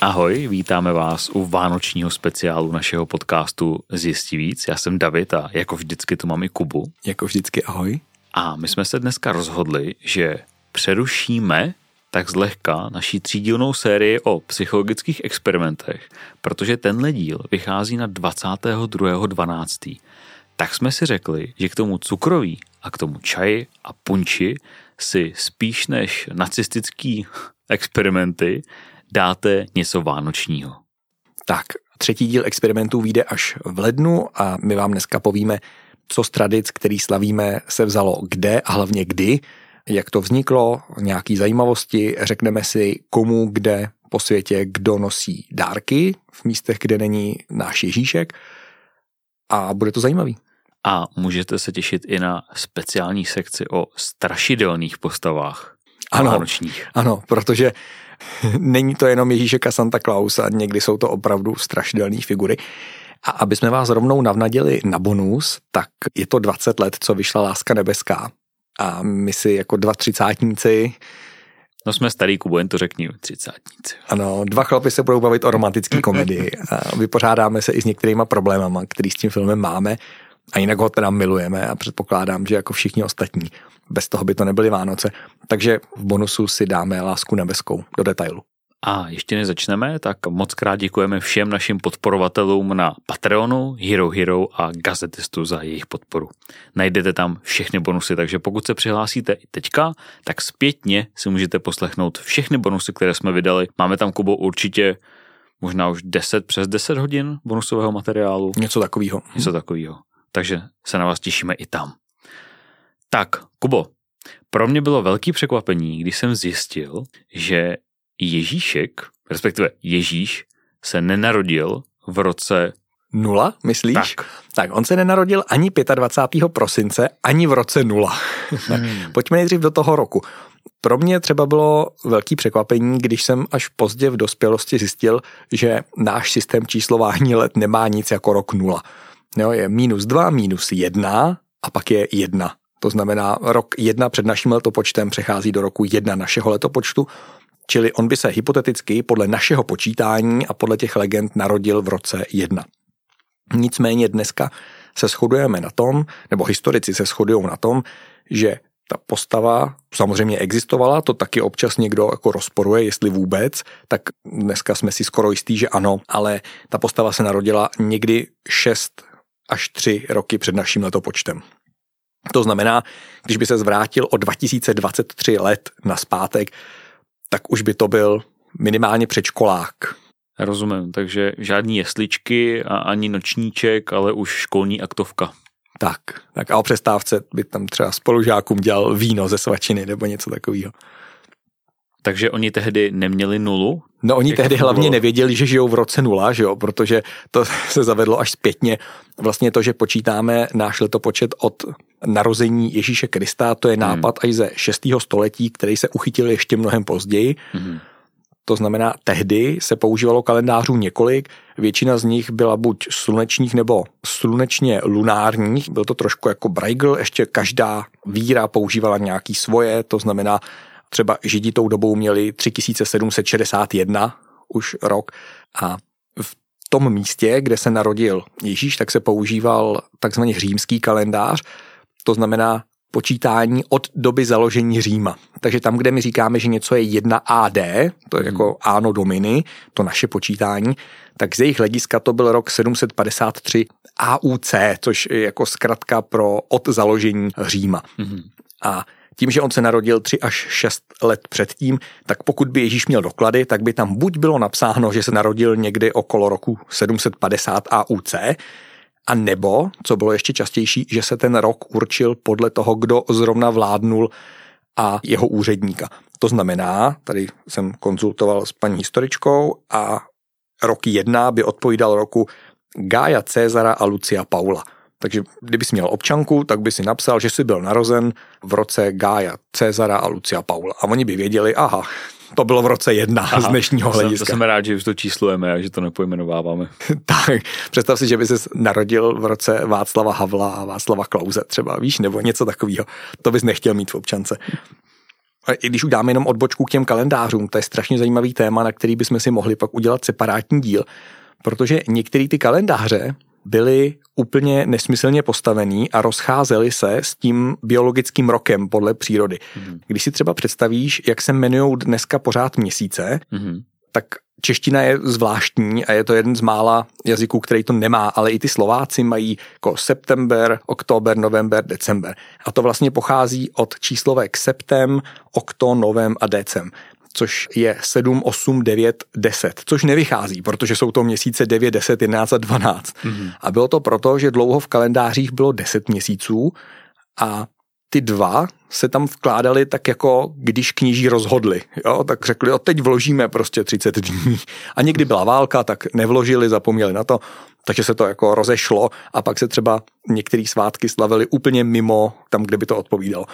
Ahoj, vítáme vás u vánočního speciálu našeho podcastu Zjistí víc. Já jsem David a jako vždycky tu mám i Kubu. Jako vždycky ahoj. A my jsme se dneska rozhodli, že přerušíme tak zlehka naší třídílnou sérii o psychologických experimentech, protože tenhle díl vychází na 22.12. Tak jsme si řekli, že k tomu cukroví a k tomu čaji a punči si spíš než nacistický experimenty dáte něco vánočního. Tak, třetí díl experimentů vyjde až v lednu a my vám dneska povíme, co z tradic, který slavíme, se vzalo kde a hlavně kdy, jak to vzniklo, nějaký zajímavosti, řekneme si komu, kde po světě, kdo nosí dárky v místech, kde není náš Ježíšek a bude to zajímavý. A můžete se těšit i na speciální sekci o strašidelných postavách. Ano, vánočních. ano, protože není to jenom Ježíšek a Santa Claus a někdy jsou to opravdu strašidelné figury. A aby jsme vás rovnou navnadili na bonus, tak je to 20 let, co vyšla Láska nebeská. A my si jako dva třicátníci No jsme starý Kubo, jen to řekni, třicátníci. Ano, dva chlapy se budou bavit o romantické komedii a vypořádáme se i s některýma problémama, který s tím filmem máme a jinak ho teda milujeme a předpokládám, že jako všichni ostatní. Bez toho by to nebyly Vánoce. Takže v bonusu si dáme lásku nebeskou do detailu. A ještě než začneme, tak moc krát děkujeme všem našim podporovatelům na Patreonu, Hero Hero a Gazetistu za jejich podporu. Najdete tam všechny bonusy, takže pokud se přihlásíte i teďka, tak zpětně si můžete poslechnout všechny bonusy, které jsme vydali. Máme tam, Kubo, určitě možná už 10 přes 10 hodin bonusového materiálu. Něco takového. Něco takového. Takže se na vás těšíme i tam. Tak, Kubo, pro mě bylo velký překvapení, když jsem zjistil, že Ježíšek, respektive Ježíš, se nenarodil v roce Nula, myslíš? Tak. tak, on se nenarodil ani 25. prosince, ani v roce nula. Hmm. Pojďme nejdřív do toho roku. Pro mě třeba bylo velký překvapení, když jsem až pozdě v dospělosti zjistil, že náš systém číslování let nemá nic jako rok nula. Jo, je minus dva, minus jedna a pak je jedna. To znamená, rok jedna před naším letopočtem přechází do roku jedna našeho letopočtu, čili on by se hypoteticky podle našeho počítání a podle těch legend narodil v roce jedna. Nicméně dneska se shodujeme na tom, nebo historici se shodují na tom, že ta postava samozřejmě existovala, to taky občas někdo jako rozporuje, jestli vůbec, tak dneska jsme si skoro jistí, že ano, ale ta postava se narodila někdy 6 až 3 roky před naším letopočtem. To znamená, když by se zvrátil o 2023 let na zpátek, tak už by to byl minimálně předškolák. Rozumím, takže žádný jesličky a ani nočníček, ale už školní aktovka. Tak, tak a o přestávce by tam třeba spolužákům dělal víno ze svačiny nebo něco takového. Takže oni tehdy neměli nulu? No oni Jak tehdy hlavně nevěděli, že žijou v roce nula, že jo, protože to se zavedlo až zpětně. Vlastně to, že počítáme náš letopočet od narození Ježíše Krista, to je nápad až ze 6. století, který se uchytil ještě mnohem později. Mhm. To znamená, tehdy se používalo kalendářů několik, většina z nich byla buď slunečních nebo slunečně lunárních, byl to trošku jako Braigl, ještě každá víra používala nějaký svoje, to znamená, třeba Židi tou dobou měli 3761 už rok a v tom místě, kde se narodil Ježíš, tak se používal takzvaný římský kalendář, to znamená počítání od doby založení Říma. Takže tam, kde my říkáme, že něco je 1 AD, to je jako Anno Domini, to naše počítání, tak z jejich hlediska to byl rok 753 AUC, což je jako zkratka pro od založení Říma. Mhm. A tím, že on se narodil 3 až 6 let předtím, tak pokud by Ježíš měl doklady, tak by tam buď bylo napsáno, že se narodil někdy okolo roku 750 AUC, a nebo, co bylo ještě častější, že se ten rok určil podle toho, kdo zrovna vládnul a jeho úředníka. To znamená, tady jsem konzultoval s paní historičkou a rok jedna by odpovídal roku Gája Cezara a Lucia Paula. Takže kdybys měl občanku, tak by si napsal, že jsi byl narozen v roce Gája Cezara a Lucia Paula. A oni by věděli, aha, to bylo v roce jedna aha, z dnešního to jsem, hlediska. to jsem rád, že už to číslujeme a že to nepojmenováváme. tak, představ si, že by se narodil v roce Václava Havla a Václava Klauze třeba, víš, nebo něco takového. To bys nechtěl mít v občance. i když uděláme jenom odbočku k těm kalendářům, to je strašně zajímavý téma, na který bychom si mohli pak udělat separátní díl, protože některé ty kalendáře byly úplně nesmyslně postavený a rozcházely se s tím biologickým rokem podle přírody. Mm-hmm. Když si třeba představíš, jak se jmenují dneska pořád měsíce, mm-hmm. tak čeština je zvláštní a je to jeden z mála jazyků, který to nemá, ale i ty Slováci mají jako september, oktober, november, december. A to vlastně pochází od číslovek septem, okto, novem a decem což je 7, 8, 9, 10, což nevychází, protože jsou to měsíce 9, 10, 11 a 12. Mm-hmm. A bylo to proto, že dlouho v kalendářích bylo 10 měsíců a ty dva se tam vkládali tak jako když kněží rozhodli, jo, tak řekli, jo, teď vložíme prostě 30 dní. A někdy byla válka, tak nevložili, zapomněli na to, takže se to jako rozešlo a pak se třeba některé svátky slavili úplně mimo tam, kde by to odpovídalo.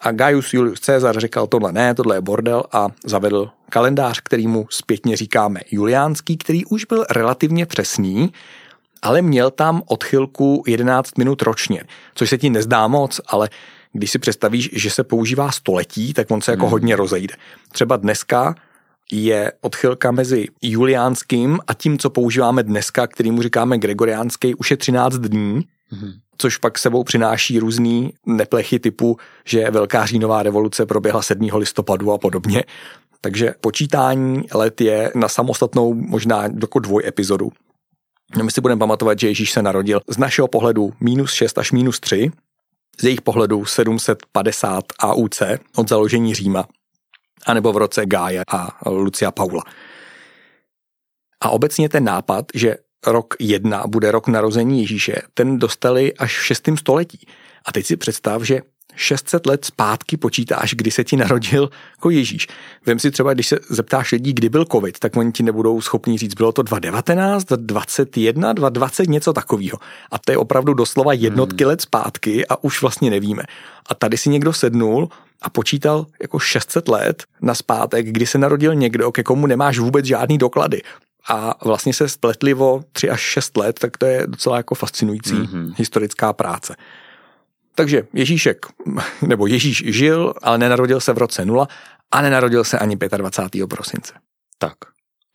A Gaius Julius Caesar říkal, tohle ne, tohle je bordel a zavedl kalendář, který mu zpětně říkáme juliánský, který už byl relativně přesný, ale měl tam odchylku 11 minut ročně, což se ti nezdá moc, ale když si představíš, že se používá století, tak on se jako hmm. hodně rozejde. Třeba dneska je odchylka mezi juliánským a tím, co používáme dneska, kterýmu říkáme gregoriánský, už je 13 dní. Hmm což pak sebou přináší různý neplechy typu, že Velká říjnová revoluce proběhla 7. listopadu a podobně. Takže počítání let je na samostatnou možná jako dvoj epizodu. No, my si budeme pamatovat, že Ježíš se narodil z našeho pohledu minus 6 až minus 3, z jejich pohledu 750 AUC od založení Říma, anebo v roce Gáje a Lucia Paula. A obecně ten nápad, že rok jedna bude rok narození Ježíše, ten dostali až v 6. století. A teď si představ, že 600 let zpátky počítáš, kdy se ti narodil jako Ježíš. Vem si třeba, když se zeptáš lidí, kdy byl covid, tak oni ti nebudou schopni říct, bylo to 2019, 2021, 2020, něco takového. A to je opravdu doslova jednotky hmm. let zpátky a už vlastně nevíme. A tady si někdo sednul a počítal jako 600 let na zpátek, kdy se narodil někdo, ke komu nemáš vůbec žádný doklady a vlastně se spletli o 3 až 6 let, tak to je docela jako fascinující mm-hmm. historická práce. Takže Ježíšek, nebo Ježíš žil, ale nenarodil se v roce 0 a nenarodil se ani 25. prosince. Tak.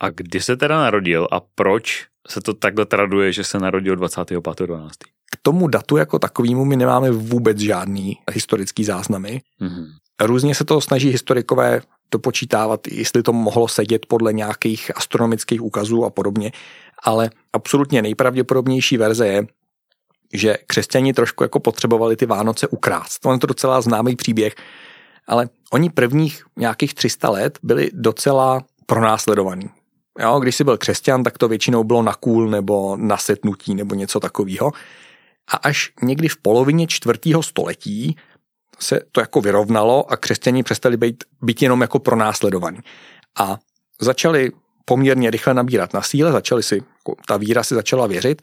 A kdy se teda narodil a proč se to takhle traduje, že se narodil 25.12.? K tomu datu jako takovému my nemáme vůbec žádný historický záznamy. Mm-hmm. Různě se to snaží historikové dopočítávat, jestli to mohlo sedět podle nějakých astronomických úkazů a podobně, ale absolutně nejpravděpodobnější verze je, že křesťani trošku jako potřebovali ty Vánoce ukrást. To je to docela známý příběh, ale oni prvních nějakých 300 let byli docela pronásledovaní. Jo, když jsi byl křesťan, tak to většinou bylo na kůl nebo na setnutí nebo něco takového. A až někdy v polovině čtvrtého století se to jako vyrovnalo a křesťani přestali být, být jenom jako pronásledovaní. A začali poměrně rychle nabírat na síle, začali si, jako ta víra si začala věřit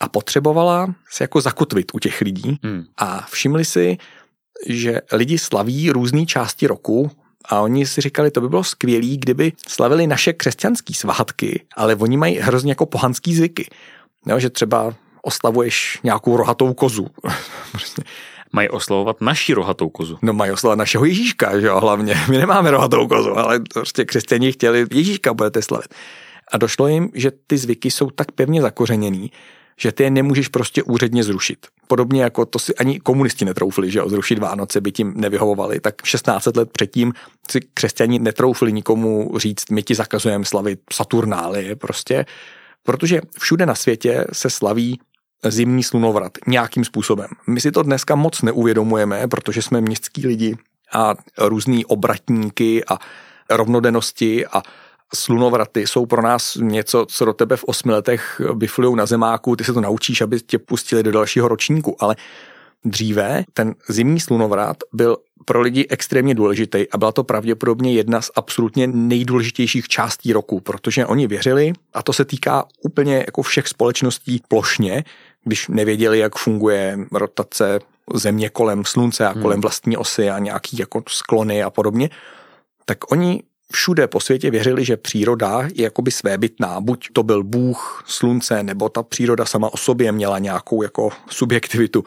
a potřebovala se jako zakotvit u těch lidí hmm. a všimli si, že lidi slaví různé části roku a oni si říkali, to by bylo skvělé, kdyby slavili naše křesťanské svátky, ale oni mají hrozně jako pohanský zvyky. No, že třeba oslavuješ nějakou rohatou kozu. Mají oslavovat naši rohatou kozu. No mají oslavovat našeho Ježíška, že jo, hlavně. My nemáme rohatou kozu, ale prostě křesťané chtěli Ježíška budete slavit. A došlo jim, že ty zvyky jsou tak pevně zakořeněný, že ty je nemůžeš prostě úředně zrušit. Podobně jako to si ani komunisti netroufli, že jo, zrušit Vánoce by tím nevyhovovali, tak 16 let předtím si křesťani netroufli nikomu říct, my ti zakazujeme slavit Saturnálie prostě, protože všude na světě se slaví zimní slunovrat nějakým způsobem. My si to dneska moc neuvědomujeme, protože jsme městský lidi a různý obratníky a rovnodennosti a slunovraty jsou pro nás něco, co do tebe v osmi letech biflujou na zemáku, ty se to naučíš, aby tě pustili do dalšího ročníku, ale dříve ten zimní slunovrat byl pro lidi extrémně důležitý a byla to pravděpodobně jedna z absolutně nejdůležitějších částí roku, protože oni věřili, a to se týká úplně jako všech společností plošně, když nevěděli, jak funguje rotace země kolem slunce a kolem hmm. vlastní osy a nějaký jako sklony a podobně, tak oni všude po světě věřili, že příroda je jakoby svébytná. Buď to byl Bůh, slunce, nebo ta příroda sama o sobě měla nějakou jako subjektivitu.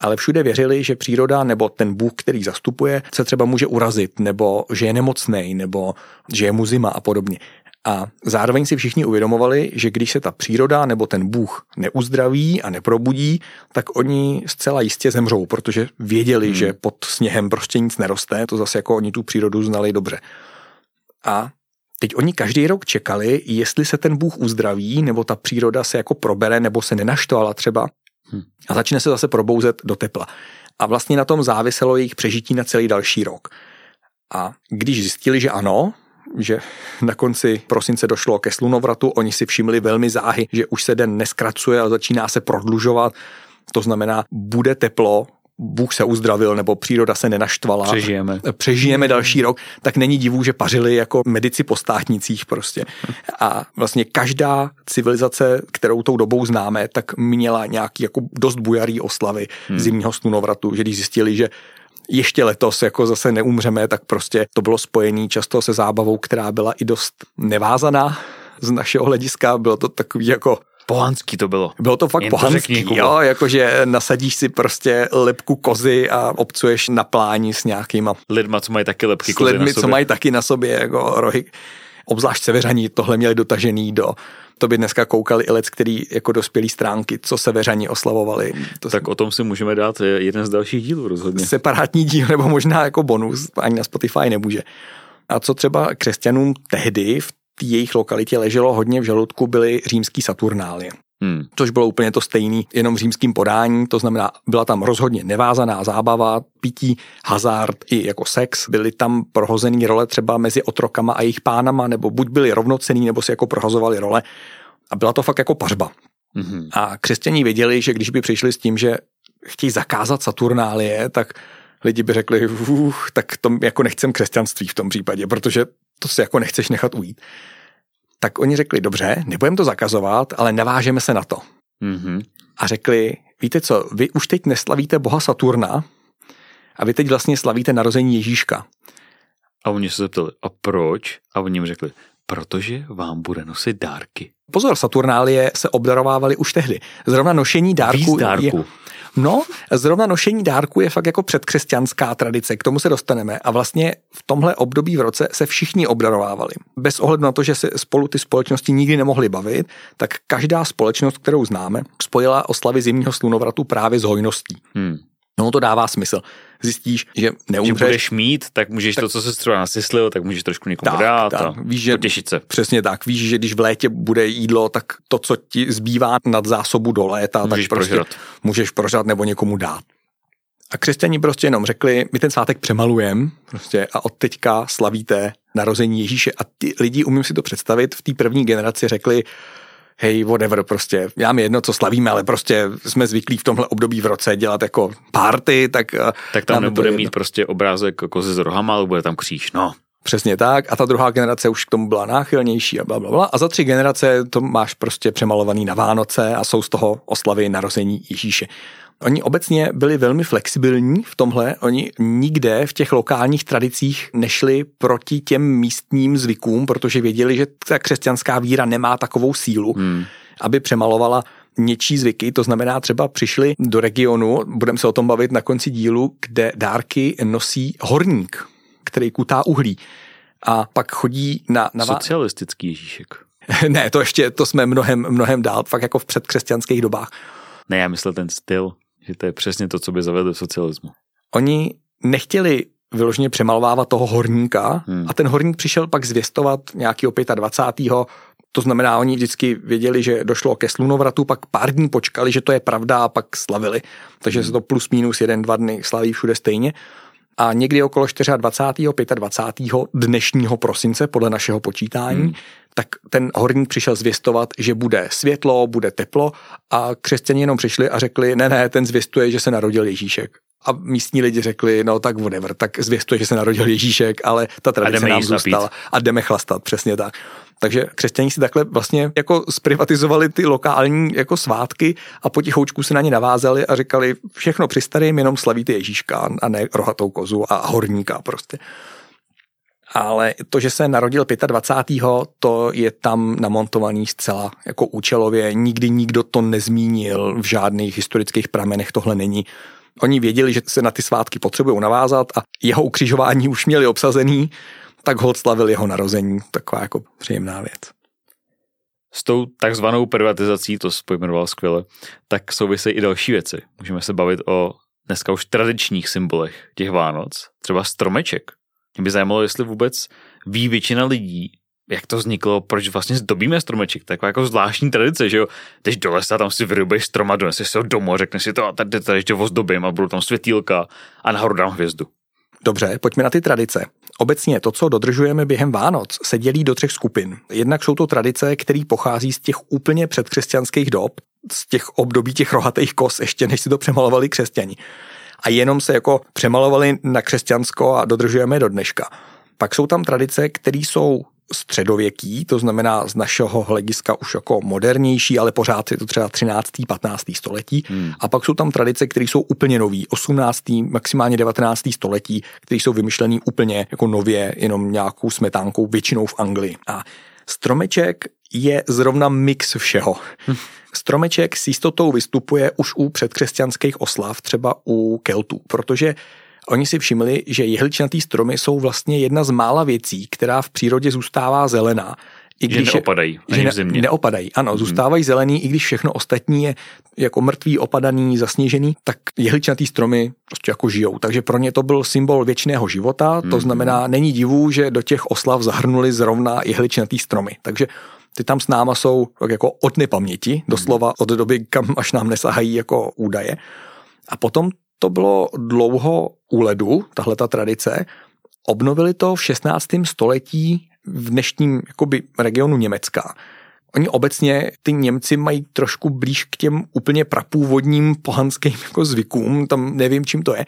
ale všude věřili, že příroda nebo ten Bůh, který zastupuje, se třeba může urazit, nebo že je nemocný, nebo že je mu zima a podobně. A zároveň si všichni uvědomovali, že když se ta příroda nebo ten Bůh neuzdraví a neprobudí, tak oni zcela jistě zemřou, protože věděli, hmm. že pod sněhem prostě nic neroste, to zase jako oni tu přírodu znali dobře. A Teď oni každý rok čekali, jestli se ten Bůh uzdraví, nebo ta příroda se jako probere, nebo se nenaštvala třeba hmm. a začne se zase probouzet do tepla. A vlastně na tom záviselo jejich přežití na celý další rok. A když zjistili, že ano, že na konci prosince došlo ke slunovratu, oni si všimli velmi záhy, že už se den neskracuje a začíná se prodlužovat, to znamená, bude teplo, Bůh se uzdravil nebo příroda se nenaštvala. Přežijeme. Přežijeme další rok, tak není divu, že pařili jako medici po státnicích prostě. A vlastně každá civilizace, kterou tou dobou známe, tak měla nějaký jako dost bujarý oslavy hmm. zimního slunovratu, že když zjistili, že ještě letos jako zase neumřeme, tak prostě to bylo spojené často se zábavou, která byla i dost nevázaná z našeho hlediska. Bylo to takový jako Pohanský to bylo. Bylo to fakt Jen pohanský, to jo, jakože nasadíš si prostě lepku kozy a obcuješ na pláni s nějakýma... Lidma, co mají taky lepky kozy lidmi, co mají taky na sobě jako rohy. Obzvlášť seveřaní tohle měli dotažený do to by dneska koukali i lec, který jako dospělý stránky, co seveřani oslavovali. To tak si... o tom si můžeme dát jeden z dalších dílů rozhodně. Separátní díl nebo možná jako bonus, ani na Spotify nemůže. A co třeba křesťanům tehdy v jejich lokalitě leželo hodně v žaludku, byly římský Saturnálie. Hmm. Což bylo úplně to stejný, jenom v římským podání, to znamená, byla tam rozhodně nevázaná zábava, pití, hazard i jako sex, byly tam prohozený role třeba mezi otrokama a jejich pánama, nebo buď byli rovnocený, nebo si jako prohazovali role. A byla to fakt jako pařba. Hmm. A křesťaní věděli, že když by přišli s tím, že chtějí zakázat Saturnálie, tak lidi by řekli, uh, tak to jako nechcem křesťanství v tom případě, protože to si jako nechceš nechat ujít. Tak oni řekli, dobře, nebudeme to zakazovat, ale navážeme se na to. Mm-hmm. A řekli, víte co, vy už teď neslavíte boha Saturna a vy teď vlastně slavíte narození Ježíška. A oni se zeptali, a proč? A oni jim řekli, protože vám bude nosit dárky. Pozor, Saturnálie se obdarovávaly už tehdy. Zrovna nošení dárku, dárku. Je, No, zrovna nošení dárku je fakt jako předkřesťanská tradice, k tomu se dostaneme. A vlastně v tomhle období v roce se všichni obdarovávali. Bez ohledu na to, že se spolu ty společnosti nikdy nemohly bavit, tak každá společnost, kterou známe, spojila oslavy zimního slunovratu právě s hojností. Hmm. No to dává smysl. Zjistíš, že neumřeš. Že budeš mít, tak můžeš tak, to, co se třeba nasyslil, tak můžeš trošku někomu tak, dát tak, a víš, že, potěšit se. Přesně tak. Víš, že když v létě bude jídlo, tak to, co ti zbývá nad zásobu do léta, můžeš tak prostě prožrat. můžeš prožrat nebo někomu dát. A křesťani prostě jenom řekli, my ten svátek přemalujeme prostě a od teďka slavíte narození Ježíše. A ty lidi, umím si to představit, v té první generaci řekli, hej, whatever, prostě, já mi jedno, co slavíme, ale prostě jsme zvyklí v tomhle období v roce dělat jako party, tak... Eh, tak tam nebude mít prostě obrázek kozy s rohama, ale bude tam kříž, no. Přesně tak. A ta druhá generace už k tomu byla náchylnější a bla, bla, bla. A za tři generace to máš prostě přemalovaný na Vánoce a jsou z toho oslavy narození Ježíše. Oni obecně byli velmi flexibilní v tomhle. Oni nikde v těch lokálních tradicích nešli proti těm místním zvykům, protože věděli, že ta křesťanská víra nemá takovou sílu, hmm. aby přemalovala něčí zvyky, to znamená třeba přišli do regionu, budeme se o tom bavit na konci dílu, kde dárky nosí horník, který kutá uhlí a pak chodí na... na Socialistický Ježíšek. ne, to ještě, to jsme mnohem, mnohem dál, fakt jako v předkřesťanských dobách. Ne, já myslel ten styl že to je přesně to, co by zavedl socialismu. Oni nechtěli vyloženě přemalovávat toho horníka hmm. a ten horník přišel pak zvěstovat nějakého 25. To znamená, oni vždycky věděli, že došlo ke slunovratu, pak pár dní počkali, že to je pravda a pak slavili. Takže se to plus minus jeden, dva dny slaví všude stejně. A někdy okolo 24. 25. dnešního prosince, podle našeho počítání, hmm tak ten horník přišel zvěstovat, že bude světlo, bude teplo a křesťané jenom přišli a řekli, ne, ne, ten zvěstuje, že se narodil Ježíšek. A místní lidi řekli, no tak whatever, tak zvěstuje, že se narodil Ježíšek, ale ta tradice nám zůstala. A jdeme chlastat, přesně tak. Takže křesťané si takhle vlastně jako zprivatizovali ty lokální jako svátky a potichoučku se na ně navázali a říkali, všechno při starým, jenom slavíte Ježíška a ne rohatou kozu a horníka prostě ale to, že se narodil 25. to je tam namontovaný zcela jako účelově. Nikdy nikdo to nezmínil v žádných historických pramenech, tohle není. Oni věděli, že se na ty svátky potřebují navázat a jeho ukřižování už měli obsazený, tak hod slavil jeho narození. Taková jako příjemná věc. S tou takzvanou privatizací, to pojmenoval skvěle, tak souvisejí i další věci. Můžeme se bavit o dneska už tradičních symbolech těch Vánoc, třeba stromeček. Mě by zajímalo, jestli vůbec ví většina lidí, jak to vzniklo, proč vlastně zdobíme stromeček, taková jako zvláštní tradice, že jo, jdeš do lesa, tam si vyrubeš stroma, doneseš si ho domů, řekneš si to a tady, tady ještě ozdobím a budou tam světýlka a nahoru dám hvězdu. Dobře, pojďme na ty tradice. Obecně to, co dodržujeme během Vánoc, se dělí do třech skupin. Jednak jsou to tradice, které pochází z těch úplně předkřesťanských dob, z těch období těch rohatých kos, ještě než si to přemalovali křesťani. A jenom se jako přemalovali na křesťansko a dodržujeme do dneška. Pak jsou tam tradice, které jsou středověký, to znamená z našeho hlediska už jako modernější, ale pořád je to třeba 13. 15. století. Hmm. A pak jsou tam tradice, které jsou úplně nový, 18. maximálně 19. století, které jsou vymyšlený úplně jako nově, jenom nějakou smetánkou, většinou v Anglii. A stromeček je zrovna mix všeho. Hmm. Stromeček s jistotou vystupuje už u předkřesťanských oslav, třeba u Keltů, protože Oni si všimli, že jehličnatý stromy jsou vlastně jedna z mála věcí, která v přírodě zůstává zelená. I když že neopadají, že ne, v zimě. Neopadají, ano, hmm. zůstávají zelený, i když všechno ostatní je jako mrtvý, opadaný, zasněžený, tak jehličnatý stromy prostě jako žijou. Takže pro ně to byl symbol věčného života, to hmm. znamená, není divu, že do těch oslav zahrnuli zrovna jehličnatý stromy. Takže ty tam s náma jsou jako od nepaměti, doslova od doby, kam až nám nesahají jako údaje. A potom to bylo dlouho u ledu, tahle ta tradice. Obnovili to v 16. století v dnešním jakoby, regionu Německa. Oni obecně, ty Němci mají trošku blíž k těm úplně prapůvodním pohanským jako zvykům, tam nevím, čím to je.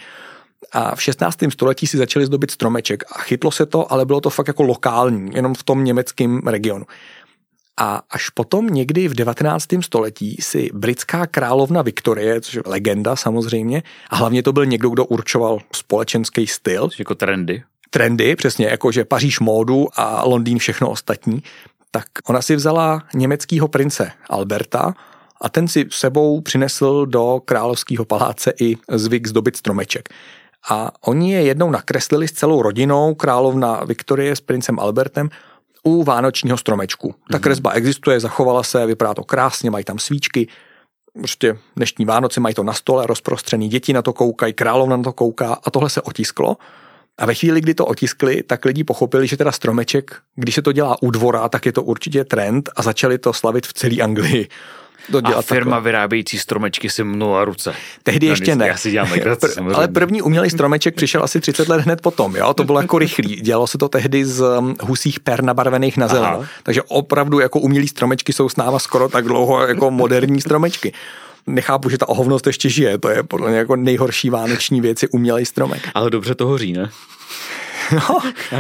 A v 16. století si začali zdobit stromeček a chytlo se to, ale bylo to fakt jako lokální, jenom v tom německém regionu. A až potom někdy v 19. století si britská královna Viktorie, což je legenda samozřejmě, a hlavně to byl někdo, kdo určoval společenský styl. Jako trendy. Trendy, přesně, jako že Paříž módu a Londýn všechno ostatní. Tak ona si vzala německého prince Alberta a ten si sebou přinesl do královského paláce i zvyk zdobit stromeček. A oni je jednou nakreslili s celou rodinou, královna Viktorie s princem Albertem u vánočního stromečku. Ta mhm. kresba existuje, zachovala se, vypadá to krásně, mají tam svíčky, prostě dnešní Vánoce mají to na stole rozprostřený, děti na to koukají, královna na to kouká a tohle se otisklo. A ve chvíli, kdy to otiskli, tak lidi pochopili, že teda stromeček, když se to dělá u dvora, tak je to určitě trend a začali to slavit v celé Anglii to dělat. A firma takhle. vyrábějící stromečky si mnula ruce. Tehdy no, ještě ne. Já si dělám legraci, Pr- Ale první umělý stromeček přišel asi 30 let hned potom, jo? to bylo jako rychlý. Dělalo se to tehdy z um, husích per nabarvených na zelenou. Takže opravdu jako umělý stromečky jsou s náma skoro tak dlouho jako moderní stromečky nechápu, že ta ohovnost ještě žije. To je podle mě jako nejhorší vánoční věci umělej stromek. Ale dobře to hoří, ne?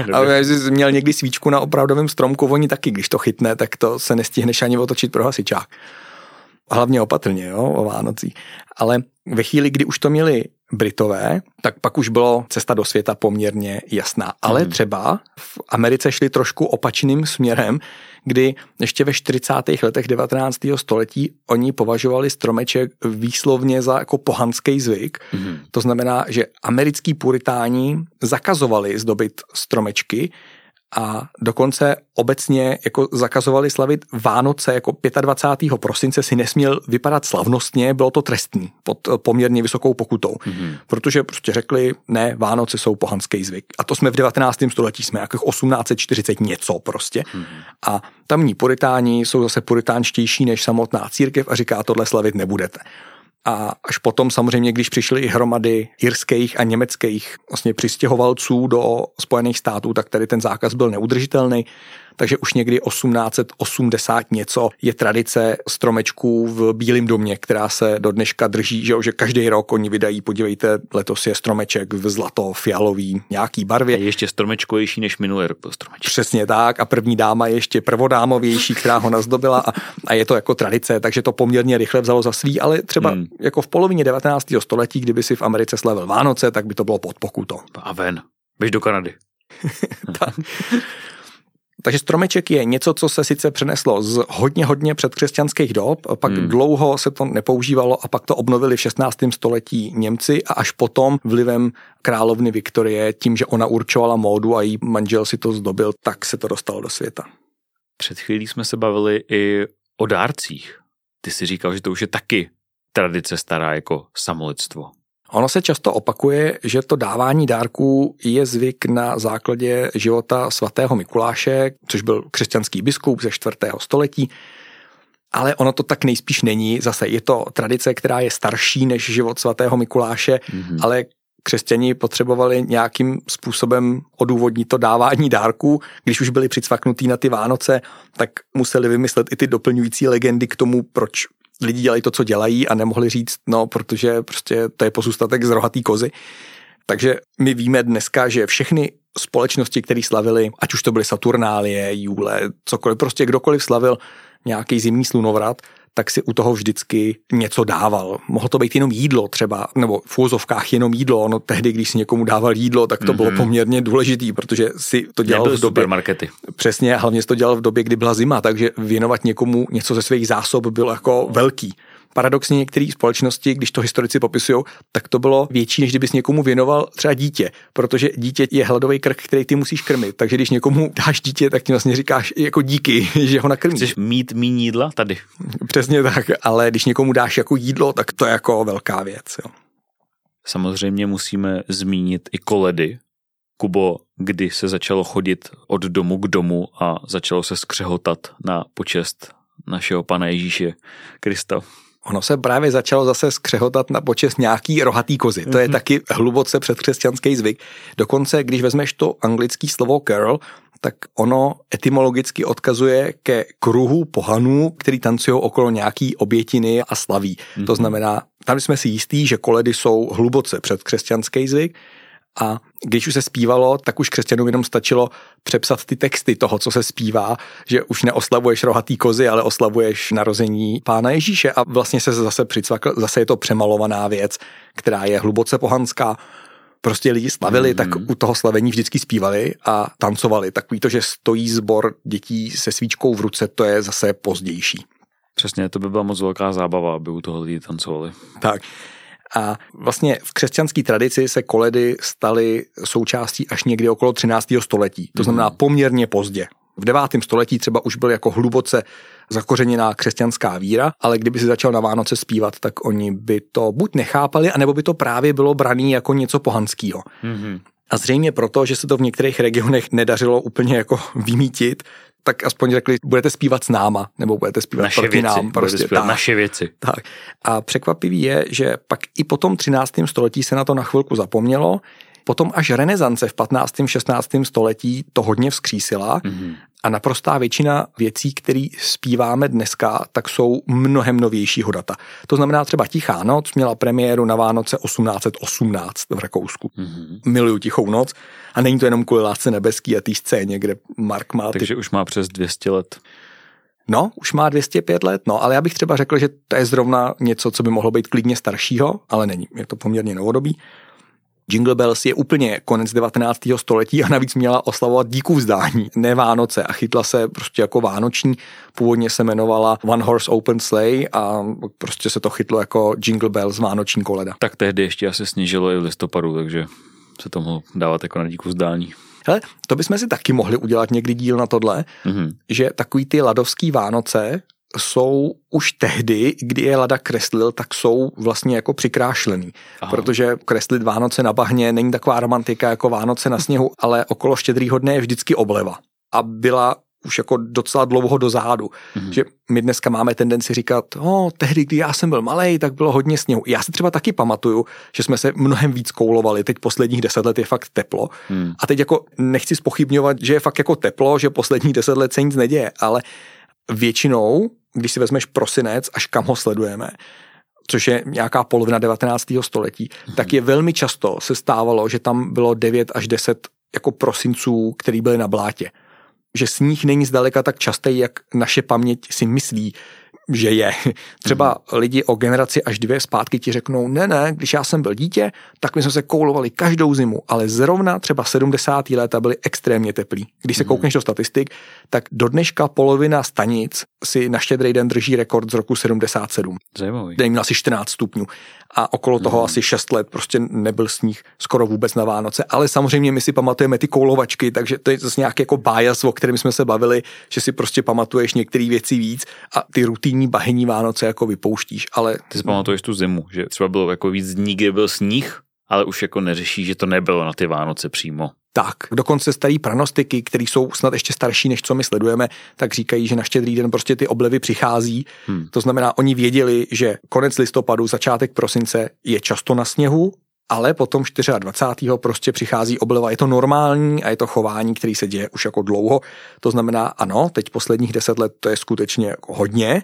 No, ale jsi měl někdy svíčku na opravdovém stromku, oni taky, když to chytne, tak to se nestihneš ani otočit pro hasičák hlavně opatrně jo, o Vánocí. Ale ve chvíli, kdy už to měli Britové, tak pak už bylo cesta do světa poměrně jasná. Ale hmm. třeba v Americe šli trošku opačným směrem, kdy ještě ve 40. letech 19. století oni považovali stromeček výslovně za jako pohanský zvyk. Hmm. To znamená, že americký puritáni zakazovali zdobit stromečky, a dokonce obecně jako zakazovali slavit Vánoce jako 25. prosince si nesměl vypadat slavnostně, bylo to trestní pod poměrně vysokou pokutou, mm-hmm. protože prostě řekli, ne, Vánoce jsou pohanský zvyk. A to jsme v 19. století, jsme jako 1840 něco prostě. Mm-hmm. A tamní puritáni jsou zase puritánštější než samotná církev a říká, tohle slavit nebudete. A až potom samozřejmě, když přišly i hromady irských a německých vlastně přistěhovalců do Spojených států, tak tady ten zákaz byl neudržitelný takže už někdy 1880 něco je tradice stromečků v Bílém domě, která se do dneška drží, že, že každý rok oni vydají, podívejte, letos je stromeček v zlato, fialový, nějaký barvě. Je ještě stromečkovější než minulý rok byl stromeček. Přesně tak a první dáma je ještě prvodámovější, která ho nazdobila a, a je to jako tradice, takže to poměrně rychle vzalo za svý, ale třeba hmm. jako v polovině 19. století, kdyby si v Americe slavil Vánoce, tak by to bylo pod pokutou. A ven, běž do Kanady. Takže stromeček je něco, co se sice přeneslo z hodně, hodně předkřesťanských dob, pak hmm. dlouho se to nepoužívalo a pak to obnovili v 16. století Němci a až potom vlivem královny Viktorie, tím, že ona určovala módu a jí manžel si to zdobil, tak se to dostalo do světa. Před chvílí jsme se bavili i o dárcích. Ty si říkal, že to už je taky tradice stará jako samolidstvo. Ono se často opakuje, že to dávání dárků je zvyk na základě života svatého Mikuláše, což byl křesťanský biskup ze 4. století, ale ono to tak nejspíš není. Zase je to tradice, která je starší než život svatého Mikuláše, mm-hmm. ale křesťani potřebovali nějakým způsobem odůvodnit to dávání dárků. Když už byli přicvaknutí na ty Vánoce, tak museli vymyslet i ty doplňující legendy k tomu, proč lidi dělají to, co dělají a nemohli říct, no, protože prostě to je pozůstatek z rohatý kozy. Takže my víme dneska, že všechny společnosti, které slavili, ať už to byly Saturnálie, Jule, cokoliv, prostě kdokoliv slavil nějaký zimní slunovrat, tak si u toho vždycky něco dával. Mohlo to být jenom jídlo třeba, nebo v úzovkách jenom jídlo. No tehdy, když si někomu dával jídlo, tak to mm-hmm. bylo poměrně důležitý, protože si to dělal Nebyly v době... supermarkety. Přesně, hlavně si to dělal v době, kdy byla zima, takže věnovat někomu něco ze svých zásob bylo jako velký. Paradoxně některé společnosti, když to historici popisují, tak to bylo větší, než kdybys někomu věnoval třeba dítě, protože dítě je hladový krk, který ty musíš krmit. Takže když někomu dáš dítě, tak ti vlastně říkáš jako díky, že ho nakrmíš. Chceš mít méně jídla tady? Přesně tak, ale když někomu dáš jako jídlo, tak to je jako velká věc. Jo. Samozřejmě musíme zmínit i koledy. Kubo, kdy se začalo chodit od domu k domu a začalo se skřehotat na počest našeho pana Ježíše Krista. Ono se právě začalo zase skřehotat na počest nějaký rohatý kozy. To je mm-hmm. taky hluboce předkřesťanský zvyk. Dokonce, když vezmeš to anglické slovo carol, tak ono etymologicky odkazuje ke kruhu pohanů, který tancují okolo nějaký obětiny a slaví. Mm-hmm. To znamená, tam jsme si jistí, že koledy jsou hluboce předkřesťanský zvyk a když už se zpívalo, tak už křesťanům jenom stačilo přepsat ty texty toho, co se zpívá, že už neoslavuješ rohatý kozy, ale oslavuješ narození pána Ježíše a vlastně se zase přicvakl, zase je to přemalovaná věc, která je hluboce pohanská. Prostě lidi slavili, mm-hmm. tak u toho slavení vždycky zpívali a tancovali. Takový to, že stojí zbor dětí se svíčkou v ruce, to je zase pozdější. Přesně, to by byla moc velká zábava, aby u toho lidi tancovali. Tak. A vlastně v křesťanské tradici se koledy staly součástí až někdy okolo 13. století. To znamená mhm. poměrně pozdě. V 9. století třeba už byl jako hluboce zakořeněná křesťanská víra, ale kdyby si začal na Vánoce zpívat, tak oni by to buď nechápali, anebo by to právě bylo braný jako něco pohanského. Mm-hmm. A zřejmě proto, že se to v některých regionech nedařilo úplně jako vymítit, tak aspoň řekli, budete zpívat s náma, nebo budete zpívat naše proti věci, nám. Prostě, tak, naše věci. Tak. A překvapivý je, že pak i po tom 13. století se na to na chvilku zapomnělo, Potom až renesance v 15. 16. století to hodně vzkřísila mm-hmm. a naprostá většina věcí, které zpíváme dneska, tak jsou mnohem novějšího data. To znamená třeba Tichá noc měla premiéru na Vánoce 1818 v Rakousku. Mm-hmm. Miluju Tichou noc a není to jenom kvůli lásce nebeský a té scéně, kde Mark má... Takže ty... už má přes 200 let. No, už má 205 let, no, ale já bych třeba řekl, že to je zrovna něco, co by mohlo být klidně staršího, ale není. Je to poměrně novodobí. Jingle Bells je úplně konec 19. století a navíc měla oslavovat díku vzdání, ne Vánoce a chytla se prostě jako vánoční. Původně se jmenovala One Horse Open Sleigh a prostě se to chytlo jako Jingle Bells vánoční koleda. Tak tehdy ještě asi snížilo i v listopadu, takže se to mohlo dávat jako na díku vzdání. Hele, to bychom si taky mohli udělat někdy díl na tohle, mm-hmm. že takový ty ladovský Vánoce jsou už tehdy, kdy je Lada kreslil, tak jsou vlastně jako přikrášlený. Aha. Protože kreslit Vánoce na bahně není taková romantika jako Vánoce na sněhu, ale okolo štědrýho dne je vždycky obleva. A byla už jako docela dlouho dozadu. Mm-hmm. Že my dneska máme tendenci říkat, oh, tehdy, kdy já jsem byl malý, tak bylo hodně sněhu. Já si třeba taky pamatuju, že jsme se mnohem víc koulovali. Teď posledních deset let je fakt teplo. Mm. A teď jako nechci spochybňovat, že je fakt jako teplo, že posledních deset let se nic neděje, ale většinou když si vezmeš prosinec, až kam ho sledujeme, což je nějaká polovina 19. století, hmm. tak je velmi často se stávalo, že tam bylo 9 až 10 jako prosinců, který byly na blátě. Že sníh není zdaleka tak častý, jak naše paměť si myslí. Že je. Třeba mm. lidi o generaci až dvě zpátky ti řeknou, ne, ne, když já jsem byl dítě, tak my jsme se koulovali každou zimu, ale zrovna třeba 70. léta byly extrémně teplí. Když se mm. koukneš do statistik, tak do dneška polovina stanic si na štědrý den drží rekord z roku 77. Zajímavý. Kde měl asi 14 stupňů. A okolo toho mm. asi 6 let prostě nebyl sníh skoro vůbec na Vánoce. Ale samozřejmě my si pamatujeme ty koulovačky, takže to je zase nějaký jako bias, o kterém jsme se bavili, že si prostě pamatuješ některé věci víc a ty rutinní bahenní Vánoce jako vypouštíš. Ale... Ty si pamatuješ tu zimu, že třeba bylo jako víc dní, kde byl sníh, ale už jako neřeší, že to nebylo na ty Vánoce přímo. Tak, dokonce starý pranostiky, které jsou snad ještě starší, než co my sledujeme, tak říkají, že na štědrý den prostě ty oblevy přichází. Hmm. To znamená, oni věděli, že konec listopadu, začátek prosince je často na sněhu, ale potom 24. prostě přichází obleva. Je to normální a je to chování, který se děje už jako dlouho. To znamená, ano, teď posledních deset let to je skutečně jako hodně,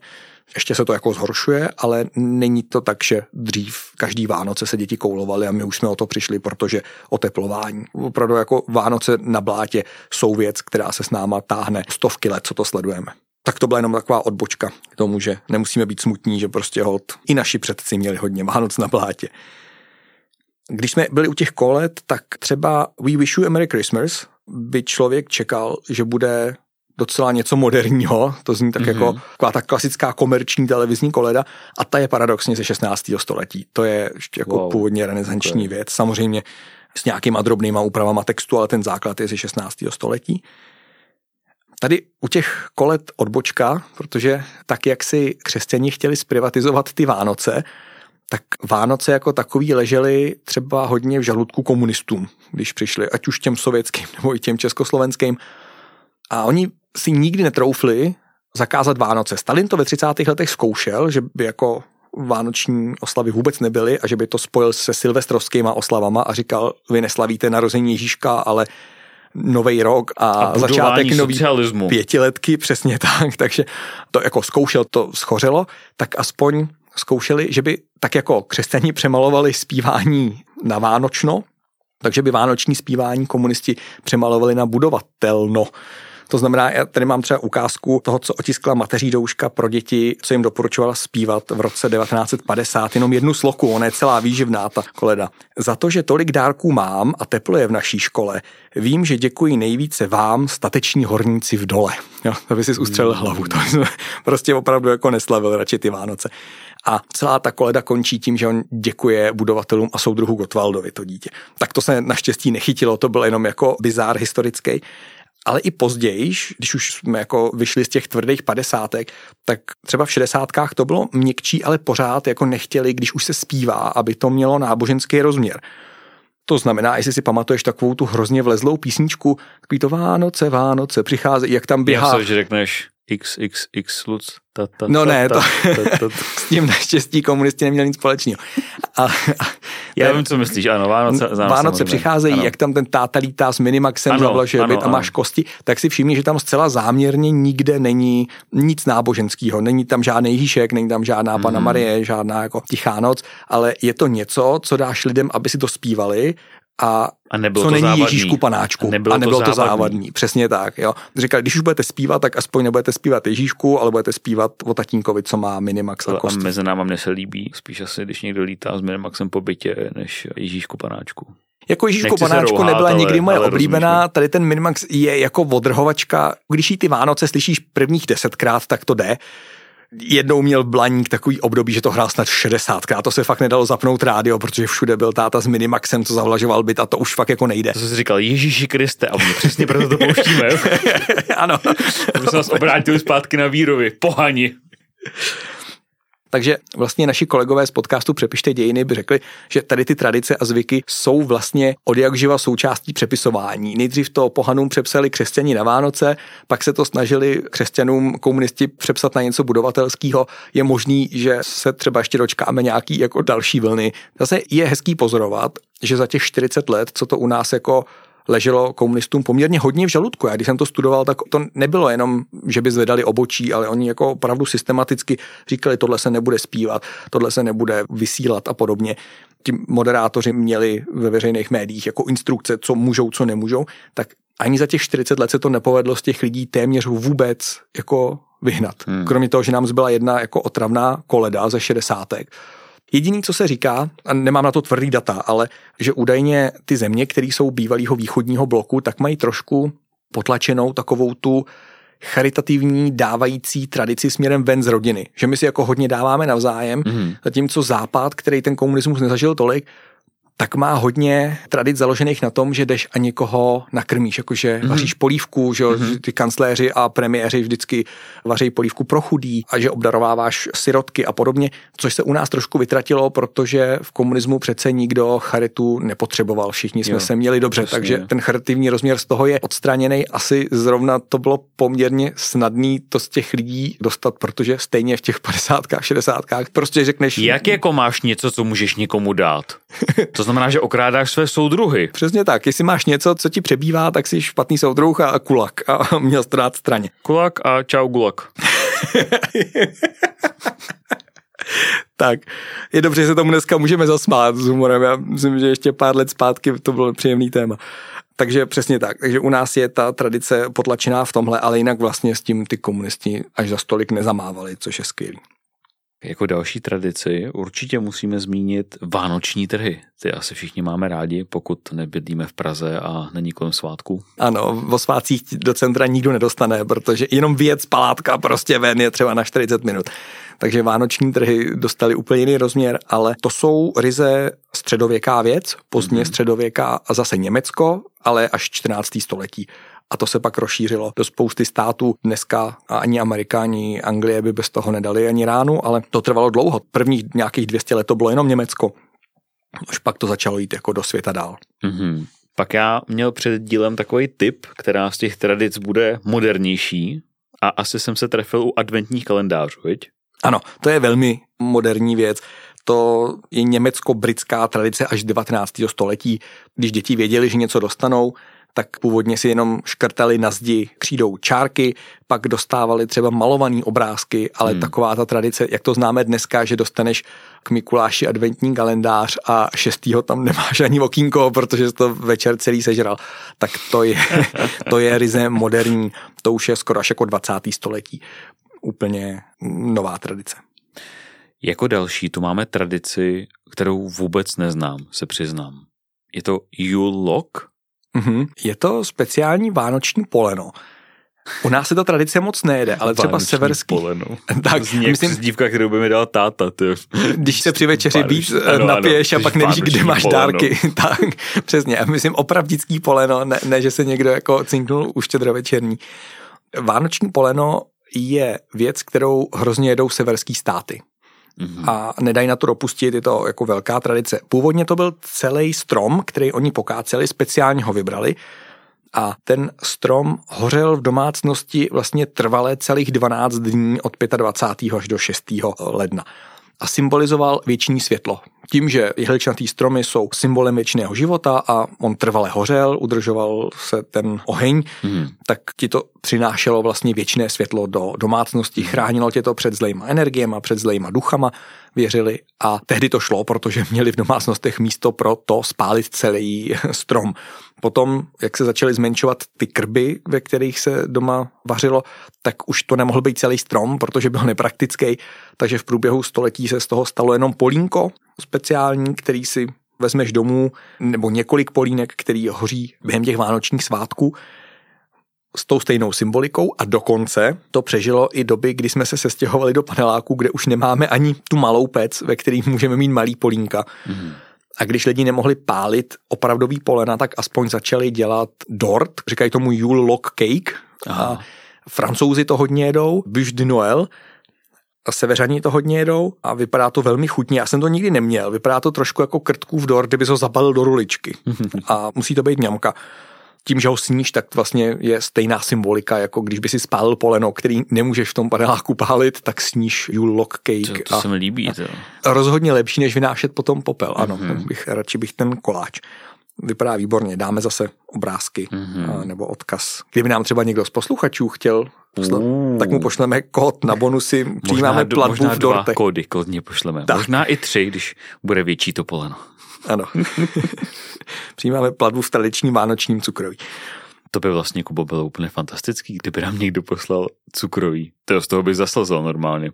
ještě se to jako zhoršuje, ale není to tak, že dřív každý Vánoce se děti koulovaly a my už jsme o to přišli, protože oteplování. Opravdu jako Vánoce na blátě jsou věc, která se s náma táhne stovky let, co to sledujeme. Tak to byla jenom taková odbočka k tomu, že nemusíme být smutní, že prostě hod i naši předci měli hodně Vánoc na blátě. Když jsme byli u těch kolet, tak třeba We Wish You a Merry Christmas by člověk čekal, že bude docela něco moderního, to zní tak mm-hmm. jako taková ta klasická komerční televizní koleda a ta je paradoxně ze 16. století. To je ještě jako wow. původně renesanční okay. věc, samozřejmě s nějakýma drobnýma úpravama textu, ale ten základ je ze 16. století. Tady u těch kolet odbočka, protože tak, jak si křesťani chtěli zprivatizovat ty Vánoce, tak Vánoce jako takový ležely třeba hodně v žaludku komunistům, když přišli, ať už těm sovětským nebo i těm československým. A oni si nikdy netroufli zakázat Vánoce. Stalin to ve 30. letech zkoušel, že by jako vánoční oslavy vůbec nebyly a že by to spojil se silvestrovskýma oslavama a říkal, vy neslavíte narození Ježíška, ale nový rok a, a začátek nový pětiletky, přesně tak, takže to jako zkoušel, to schořelo, tak aspoň zkoušeli, že by tak jako křesťani přemalovali zpívání na Vánočno, takže by vánoční zpívání komunisti přemalovali na budovatelno. To znamená, já tady mám třeba ukázku toho, co otiskla mateří douška pro děti, co jim doporučovala zpívat v roce 1950, jenom jednu sloku, ona je celá výživná, ta koleda. Za to, že tolik dárků mám a teplo je v naší škole, vím, že děkuji nejvíce vám, stateční horníci v dole. Jo, to by si ustřelil hlavu, to jsme prostě opravdu jako neslavil radši ty Vánoce. A celá ta koleda končí tím, že on děkuje budovatelům a soudruhu Gotwaldovi, to dítě. Tak to se naštěstí nechytilo, to byl jenom jako bizár historický ale i později, když už jsme jako vyšli z těch tvrdých padesátek, tak třeba v šedesátkách to bylo měkčí, ale pořád jako nechtěli, když už se zpívá, aby to mělo náboženský rozměr. To znamená, jestli si pamatuješ takovou tu hrozně vlezlou písničku, takový to Vánoce, Vánoce, přichází, jak tam běhá. Já se, že řekneš XXX Luc. Ta, ta, no ta, ne, ta, to, ta, ta, ta. s tím naštěstí komunisti neměli nic společného. A, a, Já vím, co myslíš, ano, Vánoce. Vánoce přicházejí, ano. jak tam ten táta lítá s Minimaxem zavlažuje byt a máš kosti, tak si všimni, že tam zcela záměrně nikde není nic náboženského. Není tam žádný Ježíšek, není tam žádná hmm. Pana Marie, žádná jako tichá noc, ale je to něco, co dáš lidem, aby si to zpívali a, a nebylo co to není závadný. Ježíšku panáčku. A nebylo, a nebylo to, to závadný. závadný. Přesně tak. Jo. Říkal, když už budete zpívat, tak aspoň nebudete zpívat Ježíšku, ale budete zpívat o tatínkovi, co má Minimax a kosti. A mezi náma mně se líbí, spíš asi, když někdo lítá s Minimaxem po bytě, než Ježíšku panáčku. Jako Ježíšku panáčku rouhat, nebyla ale, nikdy moje oblíbená, tady ten Minimax je jako odrhovačka. Když jí ty Vánoce slyšíš prvních desetkrát, tak to jde jednou měl Blaník takový období, že to hrál snad 60krát, to se fakt nedalo zapnout rádio, protože všude byl táta s Minimaxem, co zavlažoval byt a to už fakt jako nejde. To jsi říkal, Ježíši Kriste, a my přesně proto to pouštíme. ano. Aby se nás obrátili zpátky na výrovi, pohani. Takže vlastně naši kolegové z podcastu Přepište dějiny by řekli, že tady ty tradice a zvyky jsou vlastně od jak živa součástí přepisování. Nejdřív to pohanům přepsali křesťani na Vánoce, pak se to snažili křesťanům komunisti přepsat na něco budovatelského. Je možný, že se třeba ještě dočkáme nějaký jako další vlny. Zase je hezký pozorovat, že za těch 40 let, co to u nás jako leželo komunistům poměrně hodně v žaludku. Já když jsem to studoval, tak to nebylo jenom, že by zvedali obočí, ale oni jako opravdu systematicky říkali, tohle se nebude zpívat, tohle se nebude vysílat a podobně. Ti moderátoři měli ve veřejných médiích jako instrukce, co můžou, co nemůžou, tak ani za těch 40 let se to nepovedlo z těch lidí téměř vůbec jako vyhnat. Hmm. Kromě toho, že nám zbyla jedna jako otravná koleda ze šedesátek. Jediný, co se říká, a nemám na to tvrdý data, ale že údajně ty země, které jsou bývalého východního bloku, tak mají trošku potlačenou takovou tu charitativní dávající tradici směrem ven z rodiny. Že my si jako hodně dáváme navzájem, mm. zatímco západ, který ten komunismus nezažil tolik, tak má hodně tradic založených na tom, že jdeš a někoho nakrmíš, jakože mm-hmm. vaříš polívku, že mm-hmm. ty kancléři a premiéři vždycky vaří polívku pro chudý a že obdarováváš sirotky a podobně, což se u nás trošku vytratilo, protože v komunismu přece nikdo charitu nepotřeboval, všichni jsme jo, se měli dobře, jasně. takže ten charitativní rozměr z toho je odstraněný. Asi zrovna to bylo poměrně snadný to z těch lidí dostat, protože stejně v těch 50 60 prostě řekneš... Jak jako máš něco, co můžeš někomu dát? To znamená, že okrádáš své soudruhy. Přesně tak. Jestli máš něco, co ti přebývá, tak jsi špatný soudruh a kulak a měl strát straně. Kulak a čau gulak. tak, je dobře, že se tomu dneska můžeme zasmát s humorem. Já myslím, že ještě pár let zpátky to bylo příjemný téma. Takže přesně tak. Takže u nás je ta tradice potlačená v tomhle, ale jinak vlastně s tím ty komunisti až za stolik nezamávali, což je skvělý. Jako další tradici určitě musíme zmínit vánoční trhy. Ty asi všichni máme rádi, pokud nebydlíme v Praze a není kolem svátku. Ano, o svátcích do centra nikdo nedostane, protože jenom věc palátka prostě ven je třeba na 40 minut. Takže vánoční trhy dostali úplně jiný rozměr, ale to jsou ryze středověká věc, pozdně mm-hmm. středověká a zase Německo, ale až 14. století a to se pak rozšířilo do spousty států. Dneska ani Amerikáni, Anglie by bez toho nedali ani ránu, ale to trvalo dlouho. Prvních nějakých 200 let to bylo jenom Německo. Už pak to začalo jít jako do světa dál. Mm-hmm. Pak já měl před dílem takový tip, která z těch tradic bude modernější a asi jsem se trefil u adventních kalendářů, viď? Ano, to je velmi moderní věc. To je německo-britská tradice až 19. století. Když děti věděli, že něco dostanou, tak původně si jenom škrtali na zdi křídou čárky, pak dostávali třeba malovaný obrázky, ale hmm. taková ta tradice, jak to známe dneska, že dostaneš k Mikuláši adventní kalendář a šestýho tam nemáš ani okýnko, protože jsi to večer celý sežral, tak to je, to je ryze moderní, to už je skoro až jako 20. století. Úplně nová tradice. Jako další tu máme tradici, kterou vůbec neznám, se přiznám. Je to Yule Log, Mm-hmm. Je to speciální vánoční poleno. U nás se to tradice moc nejede, ale třeba Vánoční severský. poleno. tak, Zní myslím, zdívka, kterou by mi dal táta. Ty. Když se při večeři víc eh, napiješ a pak nevíš, kde máš poleno. dárky. tak, přesně. Myslím opravdický poleno, ne, ne, že se někdo jako cinknul už večerní. Vánoční poleno je věc, kterou hrozně jedou severský státy mm-hmm. a nedají na to dopustit, je to jako velká tradice. Původně to byl celý strom, který oni pokáceli, speciálně ho vybrali a ten strom hořel v domácnosti vlastně trvale celých 12 dní od 25. až do 6. ledna a symbolizoval věční světlo. Tím, že jehličnatý stromy jsou symbolem věčného života a on trvale hořel, udržoval se ten oheň, mm. tak ti to přinášelo vlastně věčné světlo do domácnosti, chránilo tě to před zlejma energiemi, před zlejma duchama, věřili a tehdy to šlo, protože měli v domácnostech místo pro to spálit celý strom. Potom, jak se začaly zmenšovat ty krby, ve kterých se doma vařilo, tak už to nemohl být celý strom, protože byl nepraktický, takže v průběhu století se z toho stalo jenom polínko speciální, který si vezmeš domů, nebo několik polínek, který hoří během těch vánočních svátků s tou stejnou symbolikou a dokonce to přežilo i doby, kdy jsme se sestěhovali do paneláku, kde už nemáme ani tu malou pec, ve který můžeme mít malý polínka. Mm. A když lidi nemohli pálit opravdový polena, tak aspoň začali dělat dort, říkají tomu Yule log cake. Aha. A francouzi to hodně jedou, bûche de Noël, a severani to hodně jedou a vypadá to velmi chutně. Já jsem to nikdy neměl. Vypadá to trošku jako krtkův dort, kdyby ho zabalil do ruličky. a musí to být ňamka tím, že ho sníš, tak vlastně je stejná symbolika, jako když by si spálil poleno, který nemůžeš v tom paneláku pálit, tak sníš Yule log cake. To, to a, se mi líbí. To. Rozhodně lepší, než vynášet potom popel. Ano, mm-hmm. bych, radši bych ten koláč. Vypadá výborně, dáme zase obrázky mm-hmm. nebo odkaz. Kdyby nám třeba někdo z posluchačů chtěl poslat, uh. tak mu pošleme kód na bonusy, přijímáme možná, platbu možná v dortech. dva kódy klidně pošleme. Tak. Možná i tři, když bude větší to poleno. Ano. Přijímáme platbu v tradičním vánočním cukroví. To by vlastně, Kubo, bylo úplně fantastický, kdyby nám někdo poslal cukrový. To z toho bych zaslazal normálně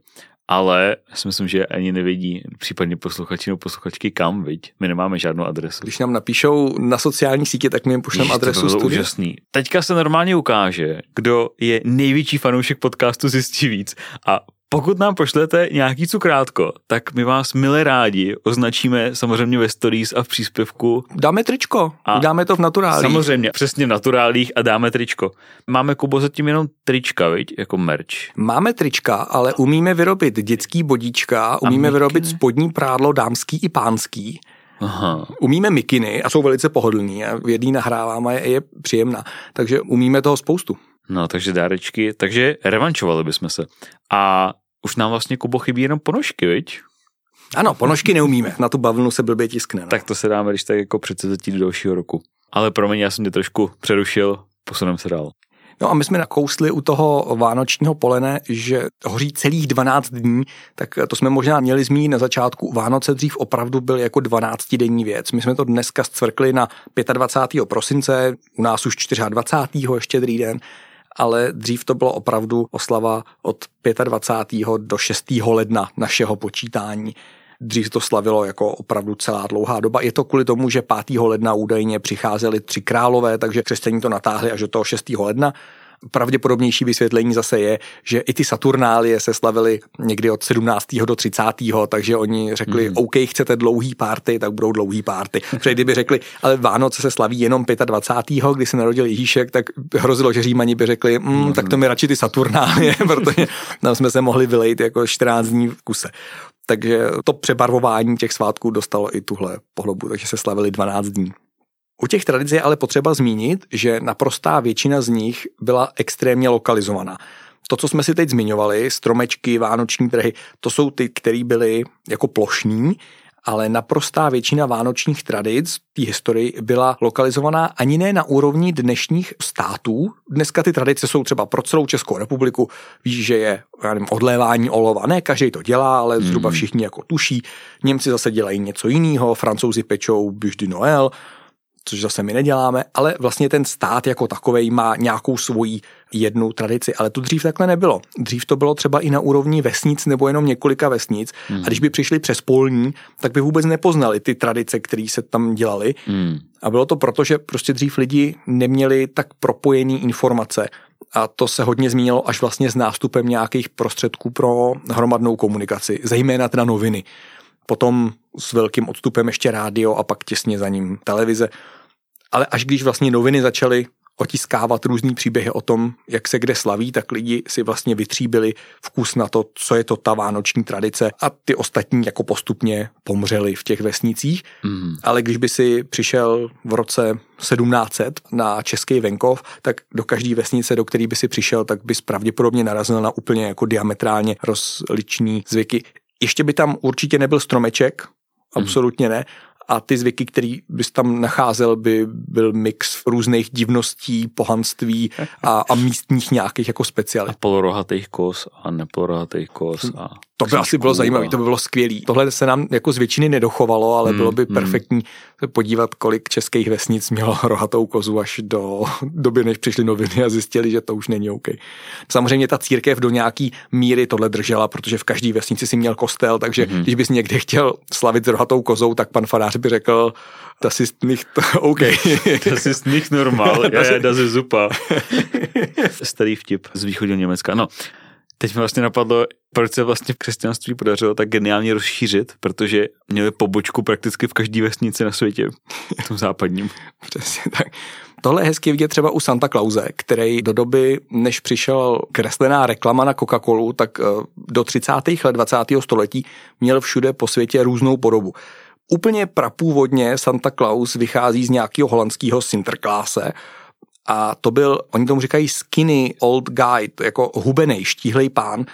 ale já si myslím, že ani nevědí případně posluchači nebo posluchačky kam, viď? My nemáme žádnou adresu. Když nám napíšou na sociální sítě, tak my jim pošleme adresu to bylo úžasný. Teďka se normálně ukáže, kdo je největší fanoušek podcastu Zjistí víc a pokud nám pošlete nějaký cukrátko, tak my vás milé rádi označíme samozřejmě ve stories a v příspěvku. Dáme tričko, a dáme to v naturálích. Samozřejmě, přesně v naturálích a dáme tričko. Máme, Kubo, zatím jenom trička, viď? jako merch. Máme trička, ale umíme vyrobit dětský bodíčka, umíme vyrobit spodní prádlo dámský i pánský. Aha. Umíme mikiny a jsou velice pohodlný a v jedný nahráváme je, je příjemná, takže umíme toho spoustu. No, takže dárečky, takže revančovali bychom se. A už nám vlastně, Kubo, chybí jenom ponožky, viď? Ano, ponožky neumíme, na tu bavlnu se blbě tiskne. No. Tak to se dáme, když tak jako předsevzetí do dalšího roku. Ale promiň, já jsem tě trošku přerušil, posuneme se dál. No a my jsme nakousli u toho vánočního polene, že hoří celých 12 dní, tak to jsme možná měli zmínit na začátku. Vánoce dřív opravdu byl jako 12-denní věc. My jsme to dneska zcvrkli na 25. prosince, u nás už 24. ještě druhý den ale dřív to bylo opravdu oslava od 25. do 6. ledna našeho počítání. Dřív to slavilo jako opravdu celá dlouhá doba. Je to kvůli tomu, že 5. ledna údajně přicházeli tři králové, takže křesťaní to natáhli až do toho 6. ledna pravděpodobnější vysvětlení zase je, že i ty Saturnálie se slavily někdy od 17. do 30. takže oni řekli, mm. OK, chcete dlouhý párty, tak budou dlouhý párty. Protože kdyby řekli, ale Vánoce se slaví jenom 25. kdy se narodil Ježíšek, tak hrozilo, že Římani by řekli, mm, mm. tak to mi radši ty Saturnálie, protože tam jsme se mohli vylejt jako 14 dní v kuse. Takže to přebarvování těch svátků dostalo i tuhle pohlobu, takže se slavili 12 dní. U těch tradic je ale potřeba zmínit, že naprostá většina z nich byla extrémně lokalizovaná. To, co jsme si teď zmiňovali, stromečky, vánoční trhy, to jsou ty, které byly jako plošní, ale naprostá většina vánočních tradic té historii byla lokalizovaná ani ne na úrovni dnešních států. Dneska ty tradice jsou třeba pro celou Českou republiku. Víš, že je já nevím, odlévání olova. Ne každý to dělá, ale zhruba hmm. všichni jako tuší. Němci zase dělají něco jiného, francouzi pečou Bûche de Noël, což zase my neděláme, ale vlastně ten stát jako takový má nějakou svoji jednu tradici, ale to dřív takhle nebylo. Dřív to bylo třeba i na úrovni vesnic nebo jenom několika vesnic hmm. a když by přišli přes polní, tak by vůbec nepoznali ty tradice, které se tam dělaly. Hmm. A bylo to proto, že prostě dřív lidi neměli tak propojený informace a to se hodně zmínilo až vlastně s nástupem nějakých prostředků pro hromadnou komunikaci, zejména teda noviny potom s velkým odstupem ještě rádio a pak těsně za ním televize. Ale až když vlastně noviny začaly otiskávat různý příběhy o tom, jak se kde slaví, tak lidi si vlastně vytříbili vkus na to, co je to ta vánoční tradice a ty ostatní jako postupně pomřeli v těch vesnicích. Mm. Ale když by si přišel v roce 1700 na český venkov, tak do každé vesnice, do které by si přišel, tak bys pravděpodobně narazil na úplně jako diametrálně rozliční zvyky. Ještě by tam určitě nebyl stromeček, absolutně ne, a ty zvyky, který bys tam nacházel, by byl mix různých divností, pohanství a, a místních nějakých jako specialit. A polorohatých kos a nepolorohatých kos. A to by asi bylo zajímavé, to by bylo skvělé. Tohle se nám jako z většiny nedochovalo, ale hmm, bylo by hmm. perfektní se podívat, kolik českých vesnic mělo rohatou kozu až do doby, než přišly noviny a zjistili, že to už není OK. Samozřejmě ta církev do nějaký míry tohle držela, protože v každé vesnici si měl kostel, takže hmm. když bys někde chtěl slavit s rohatou kozou, tak pan farář by řekl, das ist nicht OK. das ist nicht normal, ja, ja, das ist super. Starý vtip z východního Německa. No, teď mi vlastně napadlo, proč se vlastně křesťanství podařilo tak geniálně rozšířit, protože měli pobočku prakticky v každé vesnici na světě, v tom západním. Přesně tak. Tohle je hezky vidět třeba u Santa Clause, který do doby, než přišel kreslená reklama na Coca-Colu, tak eh, do 30. let 20. století měl všude po světě různou podobu. Úplně prapůvodně Santa Claus vychází z nějakého holandského Sinterklaase, a to byl, oni tomu říkají skinny old guy, jako hubený, štíhlej pán.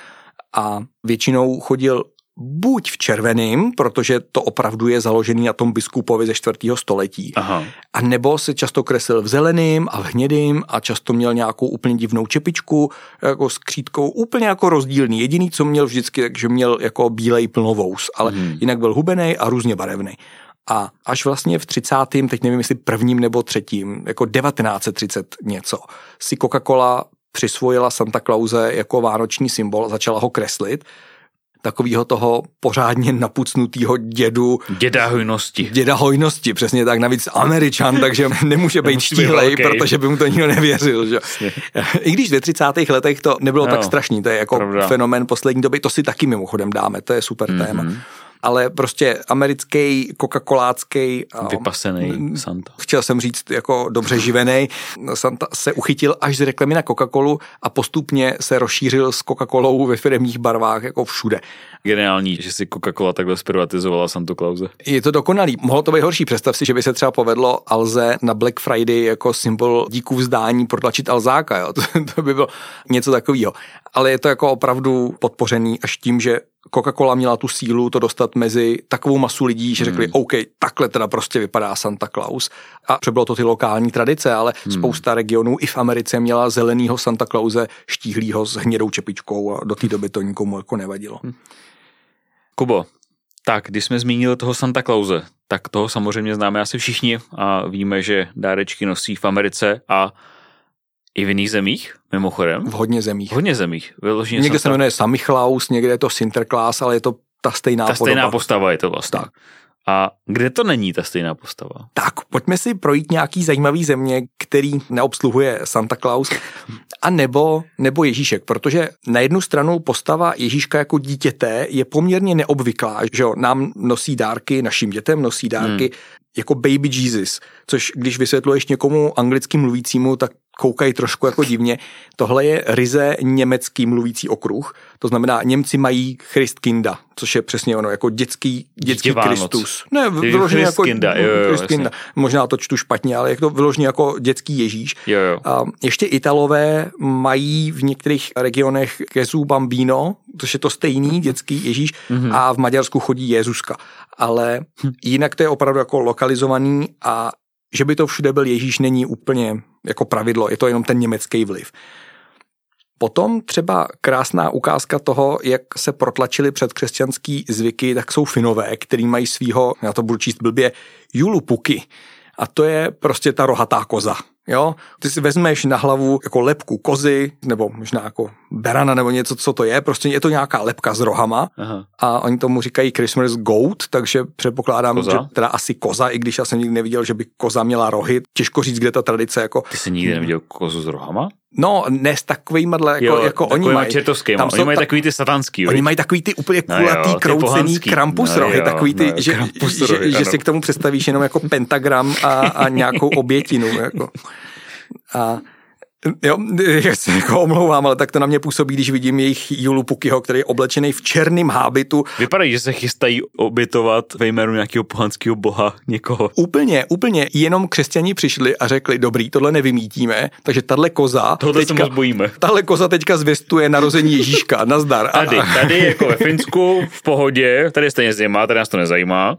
A většinou chodil buď v červeným, protože to opravdu je založený na tom biskupovi ze čtvrtého století, Aha. a nebo se často kreslil v zeleným a v hnědým a často měl nějakou úplně divnou čepičku jako s křítkou, úplně jako rozdílný. Jediný, co měl vždycky, takže měl jako bílej plnovous, ale hmm. jinak byl hubený a různě barevný. A až vlastně v 30. teď nevím, jestli prvním nebo třetím, jako 1930 něco, si Coca-Cola přisvojila Santa Clause jako vánoční symbol, začala ho kreslit takového toho pořádně napucnutého dědu. Děda hojnosti. Děda hojnosti, přesně tak. Navíc američan, takže nemůže být štíhlej, protože by mu to nikdo nevěřil. Že? I když ve 30. letech to nebylo no, tak strašný, to je jako pravda. fenomen poslední doby, to si taky mimochodem dáme, to je super mm-hmm. téma ale prostě americký, coca-colácký. Vypasený Santa. Chtěl jsem říct jako dobře živený. Santa se uchytil až z reklamy na Coca-Colu a postupně se rozšířil s Coca-Colou ve firmních barvách jako všude. Geniální, že si Coca-Cola takhle zprivatizovala Santa Clause. Je to dokonalý. Mohlo to být horší. Představ si, že by se třeba povedlo Alze na Black Friday jako symbol díků vzdání protlačit Alzáka. Jo? To, to by bylo něco takového. Ale je to jako opravdu podpořený až tím, že Coca-Cola měla tu sílu to dostat mezi takovou masu lidí, že řekli, hmm. OK, takhle teda prostě vypadá Santa Claus. A přebylo to ty lokální tradice, ale hmm. spousta regionů i v Americe měla zelenýho Santa Clause štíhlýho s hnědou čepičkou a do té doby to nikomu jako nevadilo. Hmm. Kubo, tak když jsme zmínili toho Santa Clause, tak toho samozřejmě známe asi všichni a víme, že dárečky nosí v Americe a i v jiných zemích, mimochodem? V hodně zemích. V hodně zemích. Vyloženě někde se jmenuje Samichlaus, někde je to Sinterklaas, ale je to ta stejná Ta stejná podoba. postava je to vlastně. Tak. A kde to není ta stejná postava? Tak, pojďme si projít nějaký zajímavý země, který neobsluhuje Santa Claus, a nebo, nebo Ježíšek, protože na jednu stranu postava Ježíška jako dítěte je poměrně neobvyklá, že jo, nám nosí dárky, našim dětem nosí dárky, hmm. jako baby Jesus, což když vysvětluješ někomu anglicky mluvícímu, tak koukají trošku jako divně. Tohle je ryze německý mluvící okruh, to znamená Němci mají Christkinda, což je přesně ono, jako dětský, dětský Kristus. Ne, vyloženě jako jo, jo, možná to čtu špatně, ale je to vyloženě jako dětský Ježíš. Jo, jo. A ještě Italové mají v některých regionech Jezu Bambino, což je to stejný dětský Ježíš, mm-hmm. a v Maďarsku chodí Jezuska. Ale hm. jinak to je opravdu jako lokalizovaný a že by to všude byl Ježíš, není úplně jako pravidlo, je to jenom ten německý vliv. Potom třeba krásná ukázka toho, jak se protlačili předkřesťanský zvyky, tak jsou Finové, který mají svýho, já to budu číst blbě, julupuky. A to je prostě ta rohatá koza. Jo? Ty si vezmeš na hlavu jako lepku kozy, nebo možná jako berana, nebo něco, co to je. Prostě je to nějaká lepka s rohama Aha. a oni tomu říkají Christmas goat, takže předpokládám, koza? že teda asi koza, i když já jsem nikdy neviděl, že by koza měla rohy. Těžko říct, kde ta tradice jako... Ty jsi nikdy neviděl kozu s rohama? No, ne s takovými, jako, jo, jako oni mají. Tam oni mají ta, takový ty satanský. Oni mají takový ty úplně kulatý, no jo, kroucený krampus no rohy, takový ty, no, že, že, rohy, že, že si k tomu představíš jenom jako pentagram a, a nějakou obětinu. Jako. A Jo, já se jako omlouvám, ale tak to na mě působí, když vidím jejich Julu Pukyho, který je oblečený v černém hábitu. Vypadají, že se chystají obětovat ve jménu nějakého pohanského boha někoho. Úplně, úplně. Jenom křesťani přišli a řekli, dobrý, tohle nevymítíme, takže tahle koza... Tohle teďka, se moc bojíme. Tahle koza teďka zvěstuje narození Ježíška. Nazdar. Tady, tady jako ve Finsku, v pohodě, tady stejně zima, tady nás to nezajímá.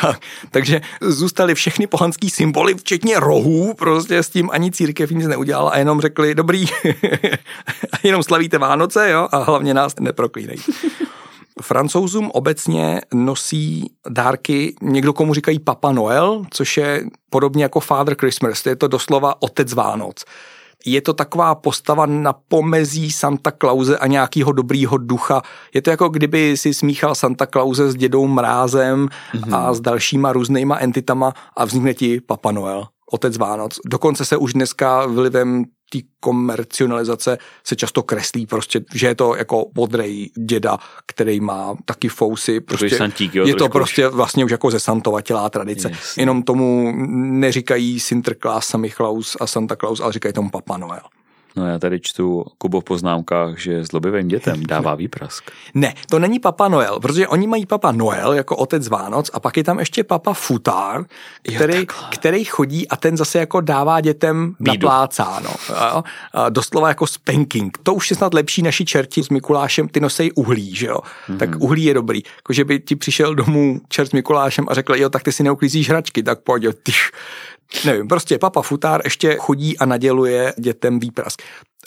tak, takže zůstaly všechny pohanský symboly, včetně rohů, prostě s tím ani církev nic neudělala a jenom řekli, dobrý, jenom slavíte Vánoce, jo, a hlavně nás neproklínejte. Francouzům obecně nosí dárky, někdo komu říkají Papa Noel, což je podobně jako Father Christmas, to je to doslova otec Vánoc. Je to taková postava na pomezí Santa Clause a nějakého dobrýho ducha. Je to jako kdyby si smíchal Santa Clause s dědou Mrázem mm-hmm. a s dalšíma různýma entitama a vznikne ti Papa Noel otec Vánoc. Dokonce se už dneska vlivem té komercionalizace se často kreslí prostě, že je to jako modrej děda, který má taky fousy. Prostě, santík, jo, je to prostě už. vlastně už jako ze Santovatělá tradice. Yes. Jenom tomu neříkají Sinterklaas, Samichlaus a Santa Claus, ale říkají tomu Papa Noel. No já tady čtu Kubo v poznámkách, že zlobivým dětem dává výprask. Ne, to není Papa Noel, protože oni mají Papa Noel jako otec Vánoc a pak je tam ještě Papa Futár, který, jo, který chodí a ten zase jako dává dětem Bídu. naplácáno. Jo? A doslova jako spanking. To už je snad lepší naši čerti s Mikulášem, ty nosej uhlí, že jo? Mm-hmm. Tak uhlí je dobrý. Jako, že by ti přišel domů čert s Mikulášem a řekl, jo, tak ty si neuklízíš hračky, tak pojď, jo, tyš Nevím, prostě papa Futár ještě chodí a naděluje dětem výprask.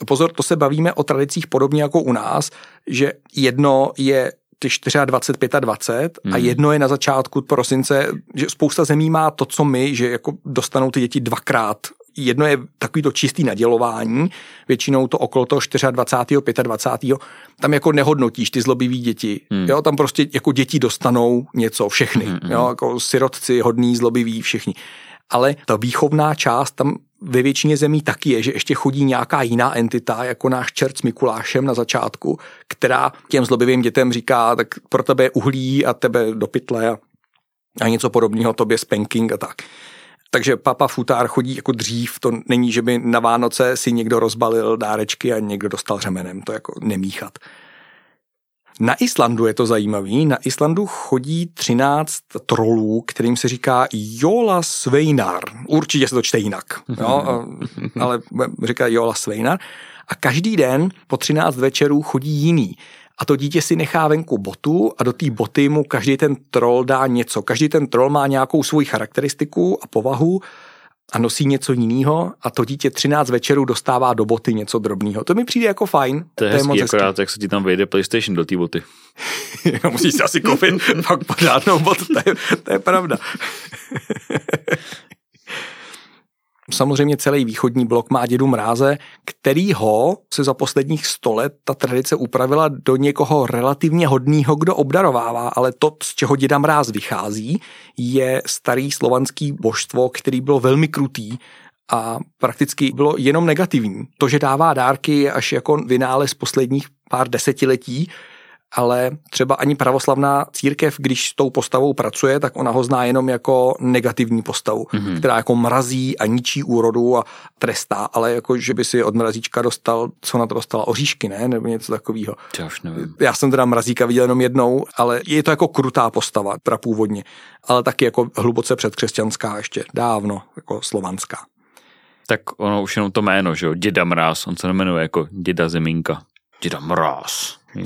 Pozor, to se bavíme o tradicích podobně jako u nás, že jedno je prostě 24, 25 hmm. a jedno je na začátku prosince, že spousta zemí má to, co my, že jako dostanou ty děti dvakrát jedno je takový to čistý nadělování, většinou to okolo toho 24. 25. tam jako nehodnotíš ty zlobivý děti. Hmm. Jo, tam prostě jako děti dostanou něco, všechny. Hmm. Jo, jako sirotci, hodný, zlobiví, všichni. Ale ta výchovná část tam ve většině zemí taky je, že ještě chodí nějaká jiná entita, jako náš čert s Mikulášem na začátku, která těm zlobivým dětem říká, tak pro tebe je uhlí a tebe do pytle a, a něco podobného, tobě spanking a tak. Takže papa futár chodí jako dřív, to není, že by na Vánoce si někdo rozbalil dárečky a někdo dostal řemenem, to jako nemíchat. Na Islandu je to zajímavý. Na Islandu chodí 13 trolů, kterým se říká Jola Sveinar. Určitě se to čte jinak, jo? ale říká Jola Sveinar. A každý den po 13 večerů chodí jiný. A to dítě si nechá venku botu a do té boty mu každý ten troll dá něco. Každý ten troll má nějakou svoji charakteristiku a povahu a nosí něco jiného a to dítě 13 večerů dostává do boty něco drobného. To mi přijde jako fajn. To je, to je hezký, moc hezký. akorát, jak se ti tam vejde PlayStation do té boty. Musíš si asi koupit fakt pořádnou botu, to je, to je pravda. Samozřejmě celý východní blok má dědu mráze, který ho se za posledních sto let ta tradice upravila do někoho relativně hodného, kdo obdarovává, ale to, z čeho děda mráz vychází, je starý slovanský božstvo, který bylo velmi krutý a prakticky bylo jenom negativní. To, že dává dárky, je až jako vynález posledních pár desetiletí, ale třeba ani pravoslavná církev, když s tou postavou pracuje, tak ona ho zná jenom jako negativní postavu, mm-hmm. která jako mrazí a ničí úrodu a trestá, ale jako, že by si od mrazíčka dostal, co na to dostala, oříšky, ne? Nebo něco takového. Já už nevím. Já jsem teda mrazíka viděl jenom jednou, ale je to jako krutá postava, prapůvodně, ale taky jako hluboce předkřesťanská ještě, dávno, jako slovanská. Tak ono už jenom to jméno, že jo, děda mráz, on se nemenuje jako děda zemínka. Děda mráz.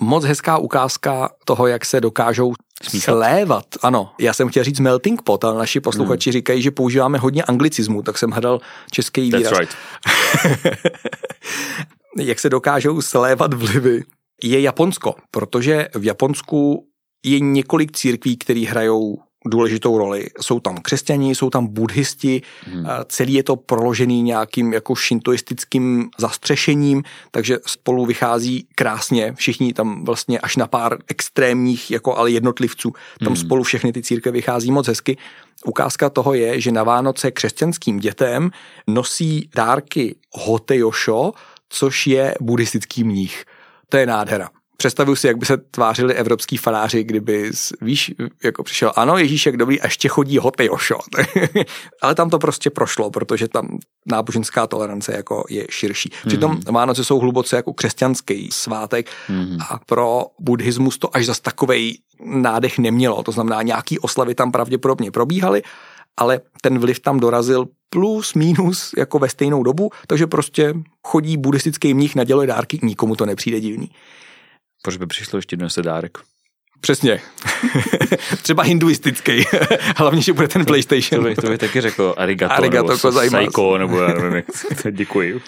Moc hezká ukázka toho, jak se dokážou Smíchat. slévat. Ano, já jsem chtěl říct melting pot, ale naši posluchači hmm. říkají, že používáme hodně anglicismu, tak jsem hledal český výraz. That's right. jak se dokážou slévat vlivy, je Japonsko, protože v Japonsku je několik církví, které hrajou důležitou roli. Jsou tam křesťani, jsou tam buddhisti, hmm. celý je to proložený nějakým jako šintoistickým zastřešením, takže spolu vychází krásně, všichni tam vlastně až na pár extrémních, jako ale jednotlivců, tam hmm. spolu všechny ty církve vychází moc hezky. Ukázka toho je, že na Vánoce křesťanským dětem nosí dárky Hotejosho, což je buddhistický mních. To je nádhera. Představuji si, jak by se tvářili evropský faráři, kdyby, víš, jako přišel, ano, Ježíšek dobrý, a ještě chodí hoty ošo. Ale tam to prostě prošlo, protože tam náboženská tolerance jako je širší. Přitom mm. Vánoce jsou hluboce jako křesťanský svátek mm. a pro buddhismus to až zas takovej nádech nemělo. To znamená, nějaký oslavy tam pravděpodobně probíhaly, ale ten vliv tam dorazil plus, minus jako ve stejnou dobu, takže prostě chodí buddhistický mních, naděluje dárky, nikomu to nepřijde divný. Proč by přišlo ještě dnes dárek? Přesně. Třeba hinduistický. Hlavně, že bude ten to, PlayStation. To by, to by taky řekl arigato, arigato nebo psycho, nebo já nevím, děkuji.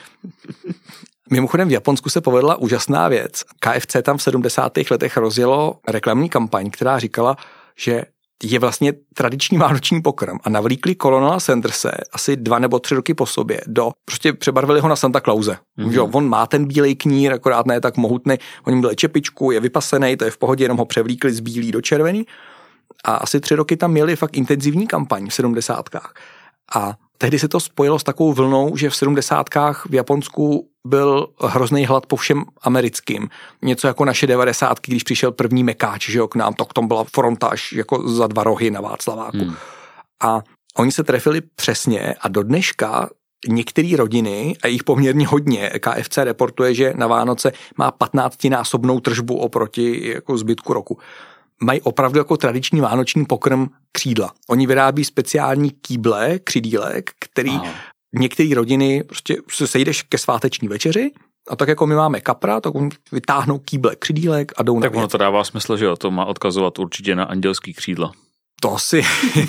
Mimochodem v Japonsku se povedla úžasná věc. KFC tam v 70. letech rozjelo reklamní kampaň, která říkala, že je vlastně tradiční vánoční pokrm a navlíkli Colonela Sanderse asi dva nebo tři roky po sobě do, prostě přebarvili ho na Santa Clause. Mm-hmm. Jo, on má ten bílej knír, akorát ne tak mohutný, oni byli čepičku, je vypasený, to je v pohodě, jenom ho převlíkli z bílý do červený a asi tři roky tam měli fakt intenzivní kampaň v sedmdesátkách. A tehdy se to spojilo s takovou vlnou, že v sedmdesátkách v Japonsku byl hrozný hlad po všem americkým. Něco jako naše devadesátky, když přišel první mekáč, že jo, k nám, to k tomu byla fronta až jako za dva rohy na Václaváku. Hmm. A oni se trefili přesně a do dneška některé rodiny, a jich poměrně hodně, KFC reportuje, že na Vánoce má 15-násobnou tržbu oproti jako zbytku roku mají opravdu jako tradiční vánoční pokrm křídla. Oni vyrábí speciální kýble, křidílek, který Aha. Některé rodiny prostě se sejdeš ke sváteční večeři a tak jako my máme kapra, tak on vytáhnou kýble křídílek a jdou Tak na ono to dává smysl, že jo, to má odkazovat určitě na andělský křídla. To si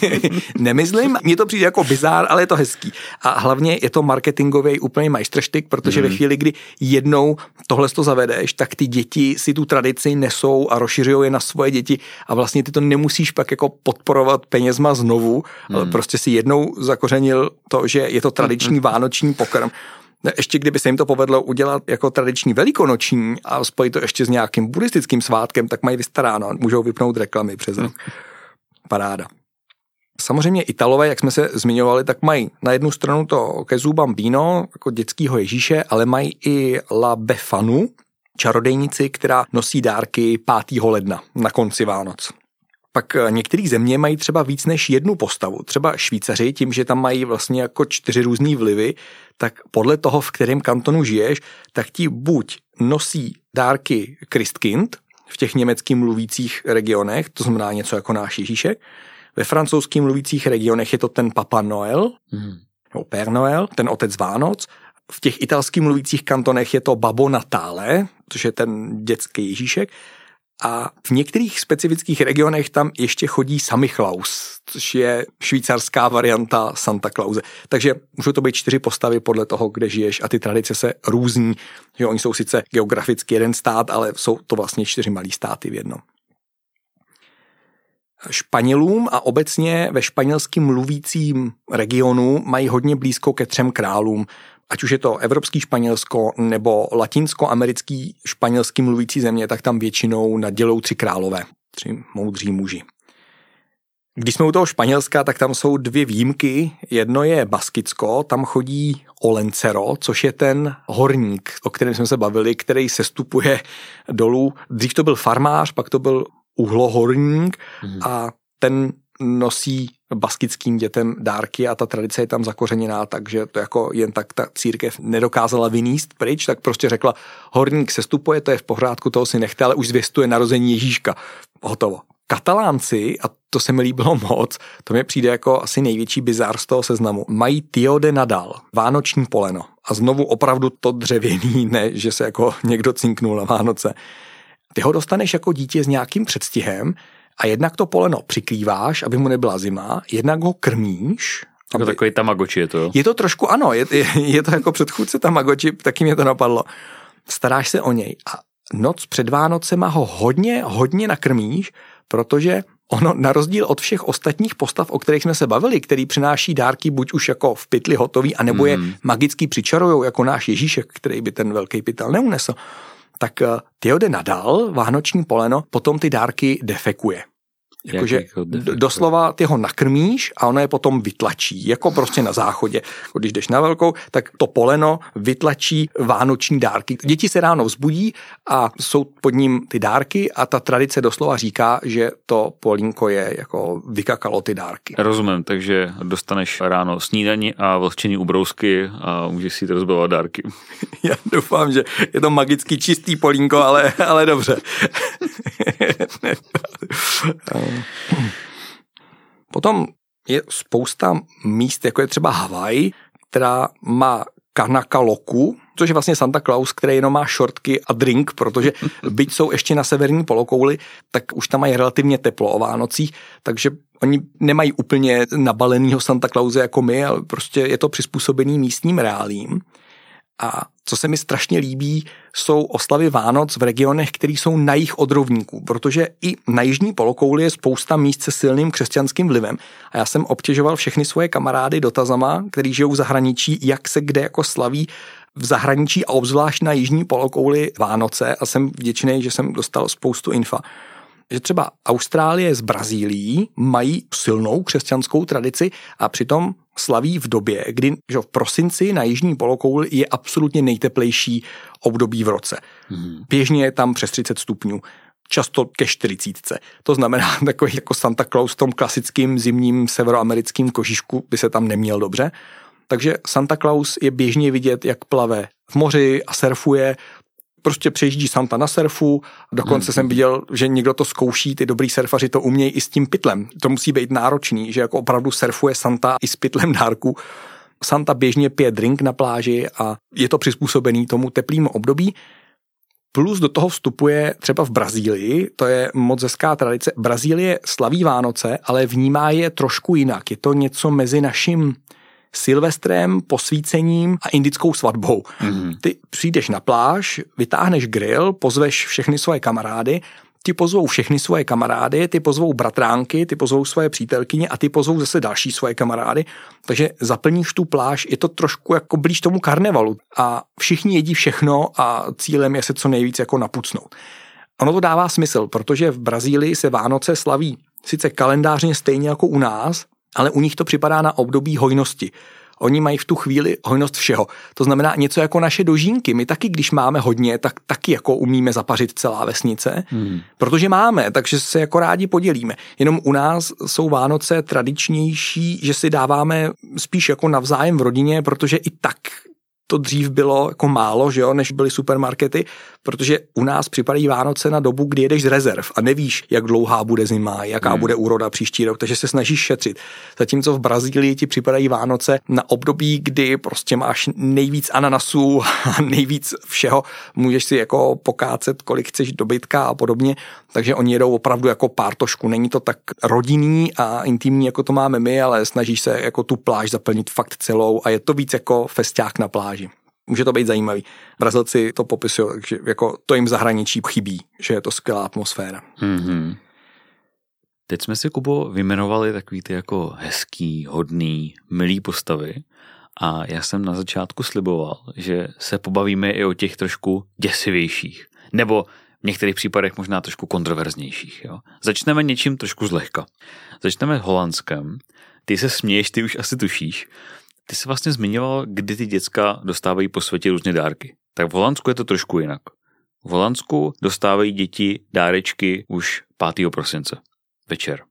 nemyslím, mně to přijde jako bizár, ale je to hezký. A hlavně je to marketingový úplně majstrštyk, protože mm. ve mhm. chvíli, kdy jednou tohle to zavedeš, tak ty děti si tu tradici nesou a rozšiřují je na svoje děti a vlastně ty to nemusíš pak jako podporovat penězma znovu, mm. ale prostě si jednou zakořenil to, že je to tradiční mm. vánoční pokrm. Ještě kdyby se jim to povedlo udělat jako tradiční velikonoční a spojit to ještě s nějakým buddhistickým svátkem, tak mají vystaráno, můžou vypnout reklamy přes rok. Paráda. Samozřejmě Italové, jak jsme se zmiňovali, tak mají na jednu stranu to Kezu Bambino, jako dětského Ježíše, ale mají i La Befanu, čarodejnici, která nosí dárky 5. ledna na konci Vánoc. Pak eh, některé země mají třeba víc než jednu postavu. Třeba Švýcaři, tím, že tam mají vlastně jako čtyři různé vlivy, tak podle toho, v kterém kantonu žiješ, tak ti buď nosí dárky Christkind v těch německým mluvících regionech, to znamená něco jako náš Ježíšek, ve francouzským mluvících regionech je to ten Papa Noel, mm. nebo Père Noel, ten otec Vánoc, v těch italských mluvících kantonech je to Babo Natale, což je ten dětský Ježíšek, a v některých specifických regionech tam ještě chodí Samichlaus, což je švýcarská varianta Santa Clause. Takže můžou to být čtyři postavy podle toho, kde žiješ a ty tradice se různí. Že oni jsou sice geograficky jeden stát, ale jsou to vlastně čtyři malý státy v jednom. Španělům a obecně ve španělským mluvícím regionu mají hodně blízko ke třem králům ať už je to evropský Španělsko nebo latinskoamerický španělský mluvící země, tak tam většinou nadělou tři králové, tři moudří muži. Když jsme u toho Španělska, tak tam jsou dvě výjimky. Jedno je Baskicko, tam chodí Olencero, což je ten horník, o kterém jsme se bavili, který sestupuje dolů. Dřív to byl farmář, pak to byl uhlohorník mm. a ten nosí baskickým dětem dárky a ta tradice je tam zakořeněná, takže to jako jen tak ta církev nedokázala vyníst pryč, tak prostě řekla, horník se stupuje, to je v pořádku, toho si nechte, ale už zvěstuje narození Ježíška. Hotovo. Katalánci, a to se mi líbilo moc, to mi přijde jako asi největší bizár z toho seznamu, mají Tio de Nadal, vánoční poleno. A znovu opravdu to dřevěný, ne, že se jako někdo cinknul na Vánoce. Ty ho dostaneš jako dítě s nějakým předstihem, a jednak to poleno přikrýváš, aby mu nebyla zima, jednak ho krmíš. Jako aby... takový tamagoči je to. Je to trošku, ano, je, je, je to jako předchůdce tamagoči, taky mě to napadlo. Staráš se o něj a noc před Vánocema ho hodně, hodně nakrmíš, protože ono na rozdíl od všech ostatních postav, o kterých jsme se bavili, který přináší dárky buď už jako v pytli hotový, anebo mm. je mhm. magicky přičarujou, jako náš Ježíšek, který by ten velký pytel neunesl, tak eh, Teode nadal, vánoční poleno, potom ty dárky defekuje. Jakože jako doslova ty ho nakrmíš a ono je potom vytlačí, jako prostě na záchodě. Jako když jdeš na velkou, tak to poleno vytlačí vánoční dárky. Děti se ráno vzbudí a jsou pod ním ty dárky a ta tradice doslova říká, že to polínko je jako vykakalo ty dárky. Rozumím, takže dostaneš ráno snídaní a vlhčený ubrousky a můžeš si rozbavovat dárky. Já doufám, že je to magicky čistý polínko, ale, ale dobře. Potom je spousta míst, jako je třeba Havaj, která má Kanaka Loku, což je vlastně Santa Claus, který jenom má šortky a drink, protože byť jsou ještě na severní polokouli, tak už tam mají relativně teplo o Vánocích, takže oni nemají úplně nabalenýho Santa Clause jako my, ale prostě je to přizpůsobený místním reálím. A co se mi strašně líbí, jsou oslavy Vánoc v regionech, které jsou na jich od rovníků, protože i na jižní polokouli je spousta míst se silným křesťanským vlivem. A já jsem obtěžoval všechny svoje kamarády dotazama, kteří žijou v zahraničí, jak se kde jako slaví v zahraničí a obzvlášť na jižní polokouli Vánoce a jsem vděčný, že jsem dostal spoustu infa že třeba Austrálie s Brazílií mají silnou křesťanskou tradici a přitom slaví v době, kdy že v prosinci na jižní polokouli je absolutně nejteplejší období v roce. Hmm. Běžně je tam přes 30 stupňů často ke 40. To znamená, takový jako Santa Claus v tom klasickým zimním severoamerickým kožišku by se tam neměl dobře. Takže Santa Claus je běžně vidět, jak plave v moři a surfuje prostě přejíždí Santa na surfu, dokonce hmm. jsem viděl, že někdo to zkouší, ty dobrý surfaři to umějí i s tím pytlem. To musí být náročný, že jako opravdu surfuje Santa i s pytlem dárku. Santa běžně pije drink na pláži a je to přizpůsobený tomu teplému období. Plus do toho vstupuje třeba v Brazílii, to je moc hezká tradice. Brazílie slaví Vánoce, ale vnímá je trošku jinak. Je to něco mezi naším Silvestrem, posvícením a indickou svatbou. Mm-hmm. Ty přijdeš na pláž, vytáhneš grill, pozveš všechny svoje kamarády ty pozvou všechny svoje kamarády, ty pozvou bratránky, ty pozvou svoje přítelkyně a ty pozvou zase další svoje kamarády. Takže zaplníš tu pláž, je to trošku jako blíž tomu karnevalu a všichni jedí všechno a cílem je se co nejvíc jako napucnout. Ono to dává smysl, protože v Brazílii se Vánoce slaví sice kalendářně stejně jako u nás, ale u nich to připadá na období hojnosti. Oni mají v tu chvíli hojnost všeho. To znamená něco jako naše dožínky. My taky, když máme hodně, tak taky jako umíme zapařit celá vesnice, hmm. protože máme, takže se jako rádi podělíme. Jenom u nás jsou Vánoce tradičnější, že si dáváme spíš jako navzájem v rodině, protože i tak to dřív bylo jako málo, že jo, než byly supermarkety, protože u nás připadají Vánoce na dobu, kdy jedeš z rezerv a nevíš, jak dlouhá bude zima, jaká hmm. bude úroda příští rok, takže se snažíš šetřit. Zatímco v Brazílii ti připadají Vánoce na období, kdy prostě máš nejvíc ananasů a nejvíc všeho, můžeš si jako pokácet, kolik chceš dobytka a podobně, takže oni jedou opravdu jako pártošku. Není to tak rodinný a intimní, jako to máme my, ale snažíš se jako tu pláž zaplnit fakt celou a je to víc jako festiák na pláži. Může to být zajímavý. Brazilci to popisují, že jako to jim zahraničí chybí, že je to skvělá atmosféra. Mm-hmm. Teď jsme si, Kubo, vymenovali takový ty jako hezký, hodný, milý postavy a já jsem na začátku sliboval, že se pobavíme i o těch trošku děsivějších. Nebo v některých případech možná trošku kontroverznějších. Jo? Začneme něčím trošku zlehka. Začneme holandskem. Ty se směješ, ty už asi tušíš. Ty jsi vlastně zmiňoval, kdy ty děcka dostávají po světě různě dárky. Tak v Holandsku je to trošku jinak. V Holandsku dostávají děti dárečky už 5. prosince večer.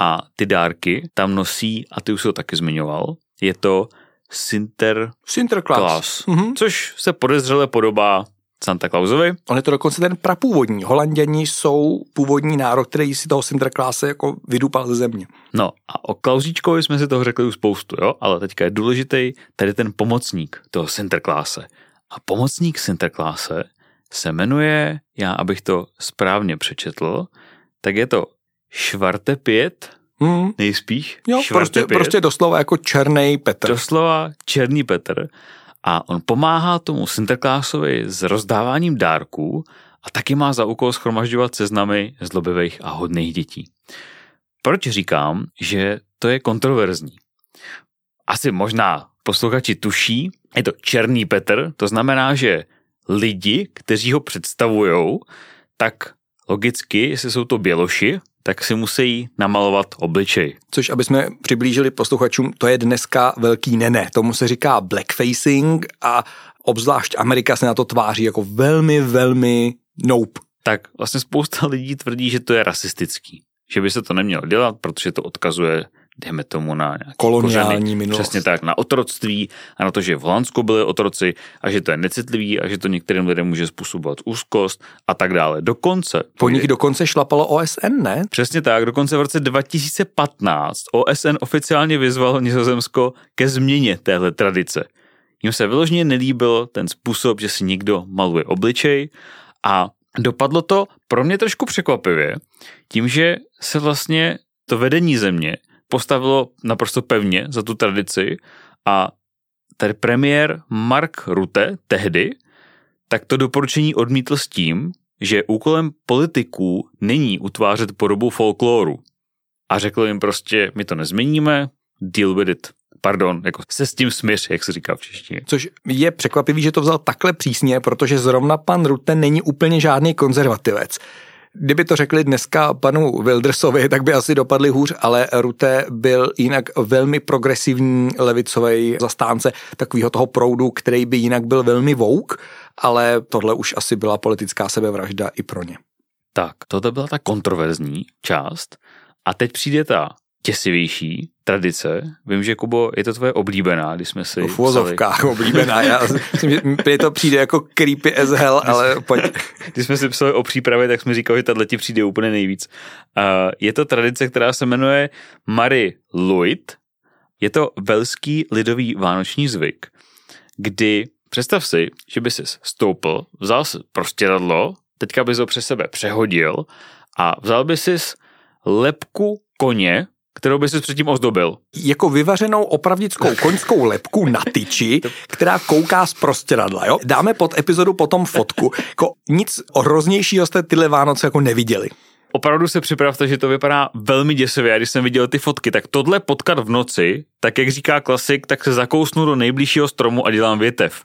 A ty dárky tam nosí, a ty už to taky zmiňoval, je to Sinter Sinterklaas, mm-hmm. což se podezřele podobá Santa Clausovi. On je to dokonce ten prapůvodní. Holanděni jsou původní národ, který si toho Sinterklase jako vydupal ze země. No a o Klausíčkovi jsme si toho řekli už spoustu, jo? ale teďka je důležitý tady ten pomocník toho Sinterklase. A pomocník Sinterklase se jmenuje, já abych to správně přečetl, tak je to Švarte pět, hmm. nejspíš. Jo, prostě, prostě doslova jako černý Petr. Doslova černý Petr a on pomáhá tomu Sinterklásovi s rozdáváním dárků a taky má za úkol schromažďovat seznamy zlobivých a hodných dětí. Proč říkám, že to je kontroverzní? Asi možná posluchači tuší, je to černý Petr, to znamená, že lidi, kteří ho představují, tak logicky, jestli jsou to běloši, tak si musí namalovat obličej. Což, aby jsme přiblížili posluchačům, to je dneska velký nene. Tomu se říká blackfacing a obzvlášť Amerika se na to tváří jako velmi, velmi nope. Tak vlastně spousta lidí tvrdí, že to je rasistický. Že by se to nemělo dělat, protože to odkazuje dejme tomu na nějaký koloniální kořeny, minulost. Přesně tak, na otroctví a na to, že v Holandsku byli otroci a že to je necitlivý a že to některým lidem může způsobovat úzkost a tak dále. Dokonce. Po nich dokonce šlapalo OSN, ne? Přesně tak, dokonce v roce 2015 OSN oficiálně vyzval Nizozemsko ke změně téhle tradice. Jim se vyloženě nelíbil ten způsob, že si někdo maluje obličej a dopadlo to pro mě trošku překvapivě, tím, že se vlastně to vedení země postavilo naprosto pevně za tu tradici a tady premiér Mark Rutte tehdy tak to doporučení odmítl s tím, že úkolem politiků není utvářet podobu folkloru. A řekl jim prostě, my to nezměníme, deal with it. Pardon, jako se s tím smíř, jak se říká v češtině. Což je překvapivý, že to vzal takhle přísně, protože zrovna pan Rutte není úplně žádný konzervativec. Kdyby to řekli dneska panu Wildersovi, tak by asi dopadli hůř, ale Rutte byl jinak velmi progresivní levicový zastánce takového toho proudu, který by jinak byl velmi vouk, ale tohle už asi byla politická sebevražda i pro ně. Tak, toto byla ta kontroverzní část. A teď přijde ta těsivější tradice. Vím, že Kubo, je to tvoje oblíbená, když jsme si... V uvozovkách oblíbená, já myslím, že mi to přijde jako creepy as hell, ale pojď. Když jsme si psali o přípravě, tak jsme říkali, že tahle ti přijde úplně nejvíc. Uh, je to tradice, která se jmenuje Mary Luit. Je to velský lidový vánoční zvyk, kdy představ si, že by si stoupil, vzal si prostěradlo, teďka bys ho přes sebe přehodil a vzal by si lepku koně, kterou by si předtím ozdobil. Jako vyvařenou opravdickou koňskou lepku na tyči, která kouká z prostěradla. Jo? Dáme pod epizodu potom fotku. Jako nic hroznějšího jste tyhle Vánoce jako neviděli opravdu se připravte, že to vypadá velmi děsivě. A když jsem viděl ty fotky, tak tohle potkat v noci, tak jak říká klasik, tak se zakousnu do nejbližšího stromu a dělám větev.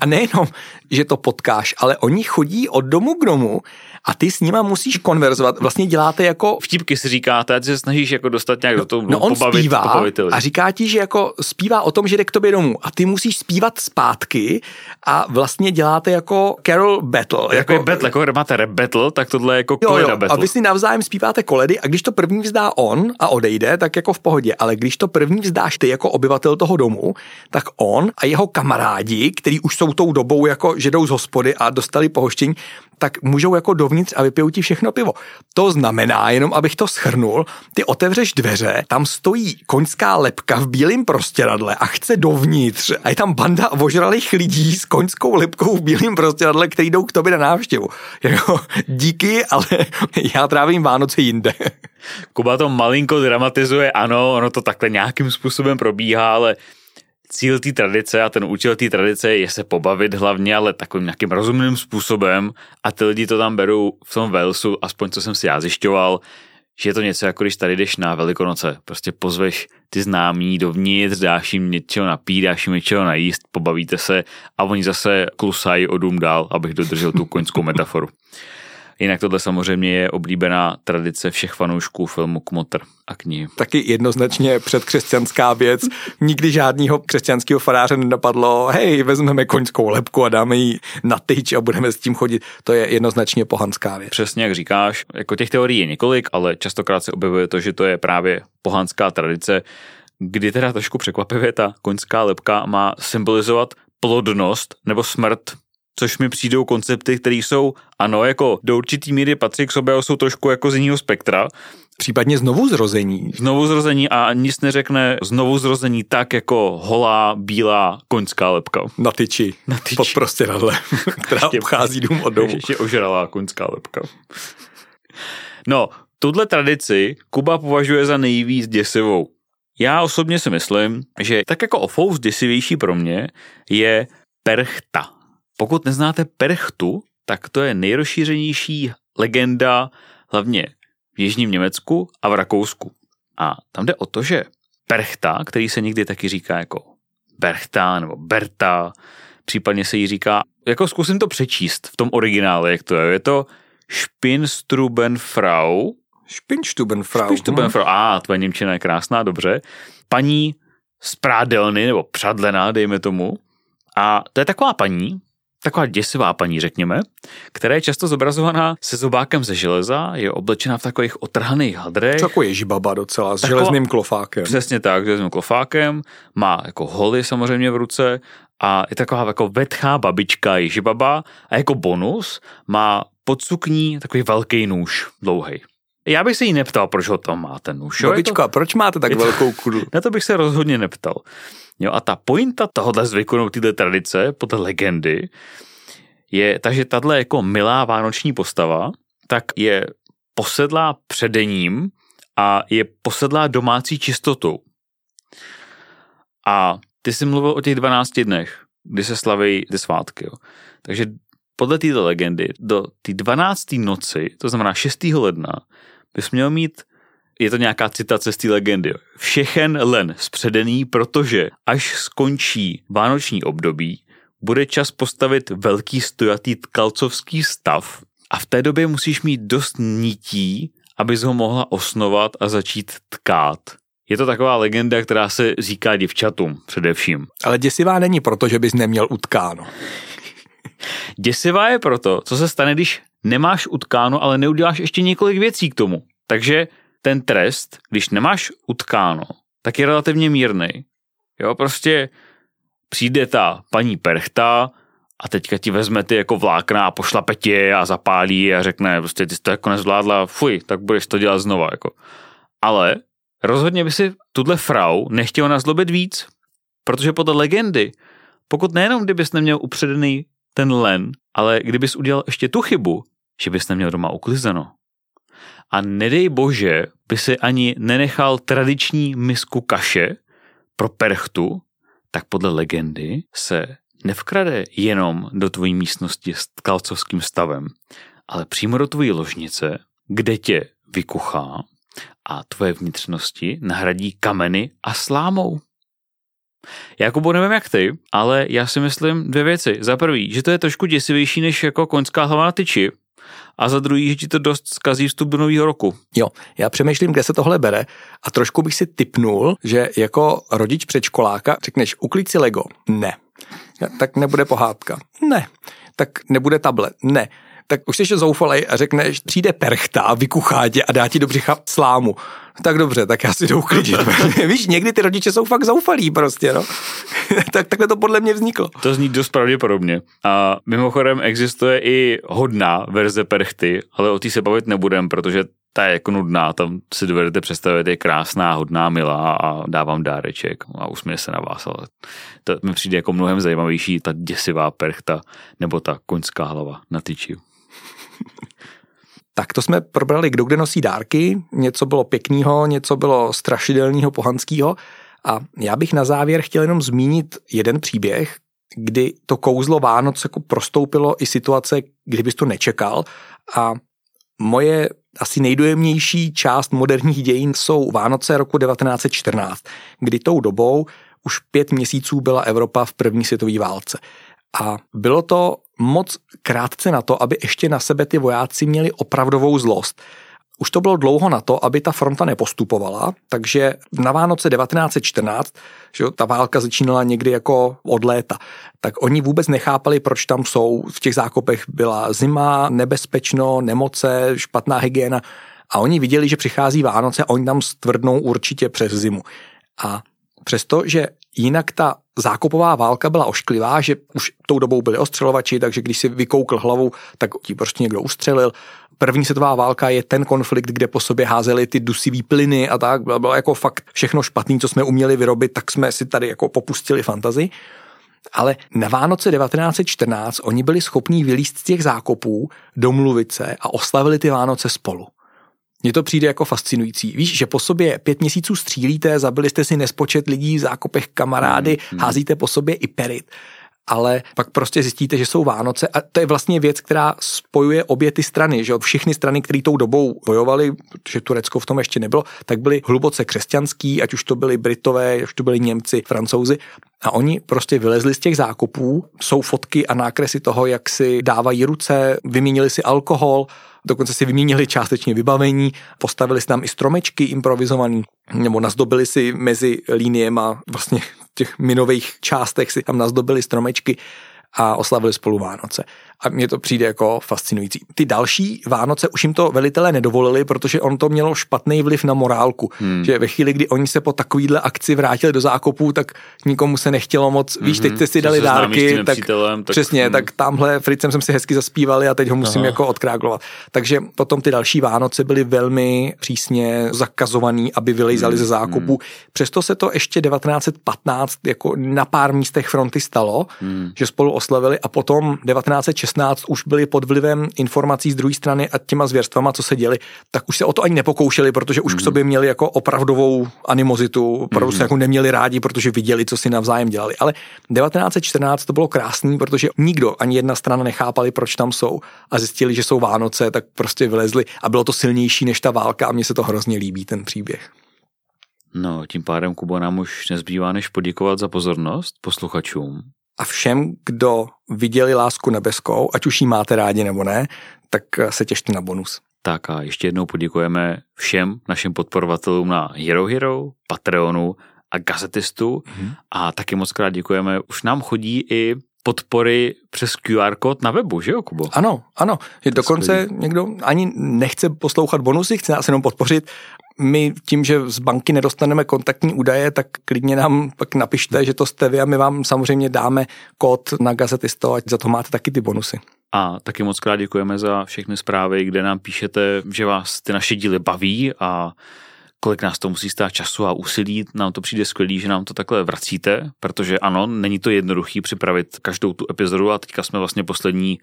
A nejenom, že to potkáš, ale oni chodí od domu k domu a ty s nima musíš konverzovat. Vlastně děláte jako... Vtipky si říkáte, ať se snažíš jako dostat nějak do toho, no, on pobavit, zpívá a říká ti, že jako zpívá o tom, že jde k tobě domů a ty musíš zpívat zpátky a vlastně děláte jako Carol Battle. Jako, jako je battle, jako máte rap battle, tak tohle je jako jo, jo, battle. A vy si navzájem zpíváte koledy a když to první vzdá on a odejde, tak jako v pohodě, ale když to první vzdáš ty jako obyvatel toho domu, tak on a jeho kamarádi, kteří už jsou tou dobou jako, že jdou z hospody a dostali pohoštění, tak můžou jako dovnitř a vypijou ti všechno pivo. To znamená, jenom abych to schrnul, ty otevřeš dveře, tam stojí koňská lepka v bílém prostěradle a chce dovnitř a je tam banda ožralých lidí s koňskou lepkou v bílém prostěradle, který jdou k tobě na návštěvu. Jako, díky, ale já trávím Vánoce jinde. Kuba to malinko dramatizuje, ano, ono to takhle nějakým způsobem probíhá, ale cíl té tradice a ten účel té tradice je se pobavit hlavně, ale takovým nějakým rozumným způsobem a ty lidi to tam berou v tom Walesu, aspoň co jsem si já zjišťoval, že je to něco jako když tady jdeš na Velikonoce. Prostě pozveš ty známí dovnitř, dáš jim něčeho napít, dáš jim něčeho najíst, pobavíte se a oni zase klusají o dům dál, abych dodržel tu koňskou metaforu. Jinak tohle samozřejmě je oblíbená tradice všech fanoušků filmu Kmotr a knihy. Taky jednoznačně předkřesťanská věc. Nikdy žádného křesťanského faráře nenapadlo, hej, vezmeme koňskou lepku a dáme ji na tyč a budeme s tím chodit. To je jednoznačně pohanská věc. Přesně jak říkáš, jako těch teorií je několik, ale častokrát se objevuje to, že to je právě pohanská tradice, kdy teda trošku překvapivě ta koňská lepka má symbolizovat plodnost nebo smrt což mi přijdou koncepty, které jsou, ano, jako do určitý míry patří k sobě, ale jsou trošku jako z jiného spektra. Případně znovu zrození. Znovu zrození a nic neřekne znovu zrození tak jako holá, bílá koňská lepka. Na tyči. Na tyči. Pod radle, která obchází dům od domu. Ještě ožralá koňská lepka. No, tuhle tradici Kuba považuje za nejvíc děsivou. Já osobně si myslím, že tak jako o fous děsivější pro mě je perchta. Pokud neznáte Perchtu, tak to je nejrozšířenější legenda hlavně v Jižním Německu a v Rakousku. A tam jde o to, že Perchta, který se někdy taky říká jako Berchta nebo Berta, případně se jí říká, jako zkusím to přečíst v tom originále, jak to je. Je to Spinstrubenfrau. Spinstubenfrau. Spinstubenfrau. A, ah, tvoje Němčina je krásná, dobře. Paní z prádelny, nebo přadlená, dejme tomu. A to je taková paní, taková děsivá paní, řekněme, která je často zobrazovaná se zobákem ze železa, je oblečena v takových otrhaných hadrech. Jako ježibaba docela, s Taková, železným klofákem. Přesně tak, s železným klofákem, má jako holy samozřejmě v ruce a je taková jako vetchá babička ježibaba a jako bonus má pod sukní takový velký nůž dlouhý. Já bych se jí neptal, proč ho tam má ten nůž. Babičko, to, proč máte tak velkou kudu? Na to bych se rozhodně neptal. Jo, a ta pointa tohohle zvyku, no, této tradice, podle legendy, je ta, že tahle jako milá vánoční postava, tak je posedlá předením a je posedlá domácí čistotou. A ty jsi mluvil o těch 12 dnech, kdy se slaví ty svátky. Jo. Takže podle této legendy do té 12. noci, to znamená 6. ledna, bys měl mít je to nějaká citace z té legendy. Všechen len zpředený, protože až skončí vánoční období, bude čas postavit velký stojatý tkalcovský stav a v té době musíš mít dost nití, abys ho mohla osnovat a začít tkát. Je to taková legenda, která se říká děvčatům především. Ale děsivá není proto, že bys neměl utkáno. děsivá je proto, co se stane, když nemáš utkáno, ale neuděláš ještě několik věcí k tomu. Takže ten trest, když nemáš utkáno, tak je relativně mírný. Jo, prostě přijde ta paní Perchta a teďka ti vezme ty jako vlákna a pošlape tě a zapálí a řekne, prostě ty jsi to jako nezvládla, fuj, tak budeš to dělat znova. Jako. Ale rozhodně by si tuhle frau nechtěl nazlobit víc, protože podle legendy Pokud nejenom kdybys neměl upředený ten len, ale kdybys udělal ještě tu chybu, že bys neměl doma uklizeno. A nedej bože, by si ani nenechal tradiční misku kaše pro perchtu, tak podle legendy se nevkrade jenom do tvojí místnosti s kalcovským stavem, ale přímo do tvojí ložnice, kde tě vykuchá a tvoje vnitřnosti nahradí kameny a slámou. Jakubo, nevím jak ty, ale já si myslím dvě věci. Za prvý, že to je trošku děsivější než jako koňská hlava na tyči. A za druhý, že ti to dost zkazí vstup do nového roku. Jo, já přemýšlím, kde se tohle bere a trošku bych si typnul, že jako rodič předškoláka řekneš, uklid si Lego. Ne. Tak nebude pohádka. Ne. Tak nebude tablet. Ne tak už jsi zoufalej a řekneš, přijde perchta vykuchá tě a dá ti do břicha slámu. Tak dobře, tak já si jdu uklidit. Víš, někdy ty rodiče jsou fakt zoufalí prostě, no. tak takhle to podle mě vzniklo. To zní dost pravděpodobně. A mimochodem existuje i hodná verze perchty, ale o té se bavit nebudem, protože ta je jako nudná, tam si dovedete představit, je krásná, hodná, milá a dávám dáreček a usměje se na vás, ale to mi přijde jako mnohem zajímavější ta děsivá perchta nebo ta koňská hlava na tyči. Tak to jsme probrali, kdo kde nosí dárky, něco bylo pěkného, něco bylo strašidelného, pohanského. A já bych na závěr chtěl jenom zmínit jeden příběh, kdy to kouzlo Vánoc jako prostoupilo i situace, kdybys to nečekal. A moje asi nejdojemnější část moderních dějin jsou Vánoce roku 1914, kdy tou dobou už pět měsíců byla Evropa v první světové válce. A bylo to moc krátce na to, aby ještě na sebe ty vojáci měli opravdovou zlost. Už to bylo dlouho na to, aby ta fronta nepostupovala, takže na Vánoce 1914, že ta válka začínala někdy jako od léta, tak oni vůbec nechápali, proč tam jsou. V těch zákopech byla zima, nebezpečno, nemoce, špatná hygiena a oni viděli, že přichází Vánoce a oni tam stvrdnou určitě přes zimu. A přesto, že jinak ta zákopová válka byla ošklivá, že už tou dobou byli ostřelovači, takže když si vykoukl hlavu, tak ti prostě někdo ustřelil. První světová válka je ten konflikt, kde po sobě házeli ty dusivý plyny a tak. Bylo jako fakt všechno špatný, co jsme uměli vyrobit, tak jsme si tady jako popustili fantazii. Ale na Vánoce 1914 oni byli schopní vylíst z těch zákopů, domluvit se a oslavili ty Vánoce spolu. Mně to přijde jako fascinující. Víš, že po sobě pět měsíců střílíte, zabili jste si nespočet lidí v zákopech kamarády, hmm, házíte po sobě i perit ale pak prostě zjistíte, že jsou Vánoce a to je vlastně věc, která spojuje obě ty strany, že všechny strany, které tou dobou bojovaly, protože Turecko v tom ještě nebylo, tak byly hluboce křesťanský, ať už to byli Britové, ať už to byli Němci, Francouzi. A oni prostě vylezli z těch zákopů, jsou fotky a nákresy toho, jak si dávají ruce, vyměnili si alkohol, dokonce si vyměnili částečně vybavení, postavili si tam i stromečky improvizovaný, nebo nazdobili si mezi líniema vlastně těch minových částech si tam nazdobili stromečky a oslavili spolu Vánoce a mně to přijde jako fascinující. Ty další Vánoce už jim to velitelé nedovolili, protože on to mělo špatný vliv na morálku. Hmm. Že ve chvíli, kdy oni se po takovýhle akci vrátili do zákopů, tak nikomu se nechtělo moc, hmm. víš, teď jste si dali dárky, tak, tak přesně, hmm. tak tamhle Fricem jsem si hezky zaspívali a teď ho musím Aha. jako odkráglovat. Takže potom ty další Vánoce byly velmi přísně zakazovaný, aby vylejzali hmm. ze zákopů. Hmm. Přesto se to ještě 1915 jako na pár místech fronty stalo, hmm. že spolu oslavili a potom 1916 16 už byli pod vlivem informací z druhé strany a těma zvěrstvama, co se děli, tak už se o to ani nepokoušeli, protože už mm. k sobě měli jako opravdovou animozitu, opravdu mm. se jako neměli rádi, protože viděli, co si navzájem dělali. Ale 1914 to bylo krásný, protože nikdo, ani jedna strana nechápali, proč tam jsou a zjistili, že jsou Vánoce, tak prostě vylezli a bylo to silnější než ta válka a mně se to hrozně líbí, ten příběh. No, tím pádem, Kubo, nám už nezbývá než poděkovat za pozornost posluchačům a všem, kdo viděli lásku nebeskou, ať už ji máte rádi nebo ne, tak se těšte na bonus. Tak a ještě jednou poděkujeme všem našim podporovatelům na Hero Hero, Patreonu a Gazetistu mm-hmm. a taky moc krát děkujeme. Už nám chodí i podpory přes QR kód na webu, že jo, Kubo? Ano, ano. Že dokonce skvělý. někdo ani nechce poslouchat bonusy, chce nás jenom podpořit. My tím, že z banky nedostaneme kontaktní údaje, tak klidně nám pak napište, že to jste vy a my vám samozřejmě dáme kód na gazetisto, ať za to máte taky ty bonusy. A taky moc krát děkujeme za všechny zprávy, kde nám píšete, že vás ty naše díly baví a kolik nás to musí stát času a úsilí. Nám to přijde skvělý, že nám to takhle vracíte, protože ano, není to jednoduchý připravit každou tu epizodu a teďka jsme vlastně poslední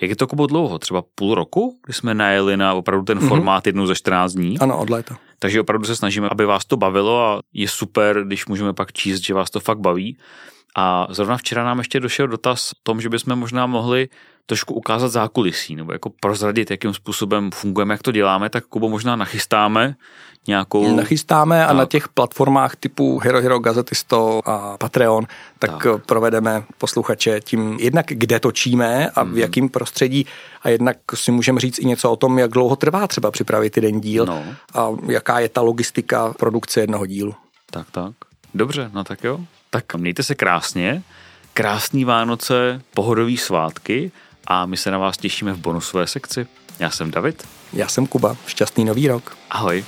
jak je to Kubo dlouho? Třeba půl roku, kdy jsme najeli na opravdu ten mm-hmm. formát jednou za 14 dní? Ano, od léta. Takže opravdu se snažíme, aby vás to bavilo a je super, když můžeme pak číst, že vás to fakt baví. A zrovna včera nám ještě došel dotaz o tom, že bychom možná mohli trošku ukázat zákulisí, nebo jako prozradit, jakým způsobem fungujeme, jak to děláme, tak Kubo možná nachystáme nějakou... Nachystáme tak. a na těch platformách typu Hero Hero, Gazetisto a Patreon, tak, tak. provedeme posluchače tím jednak, kde točíme a v mhm. jakém prostředí a jednak si můžeme říct i něco o tom, jak dlouho trvá třeba připravit jeden díl no. a jaká je ta logistika produkce jednoho dílu. Tak, tak. Dobře, no tak jo. Tak mějte se krásně, krásný Vánoce, pohodový svátky a my se na vás těšíme v bonusové sekci. Já jsem David. Já jsem Kuba. Šťastný nový rok. Ahoj.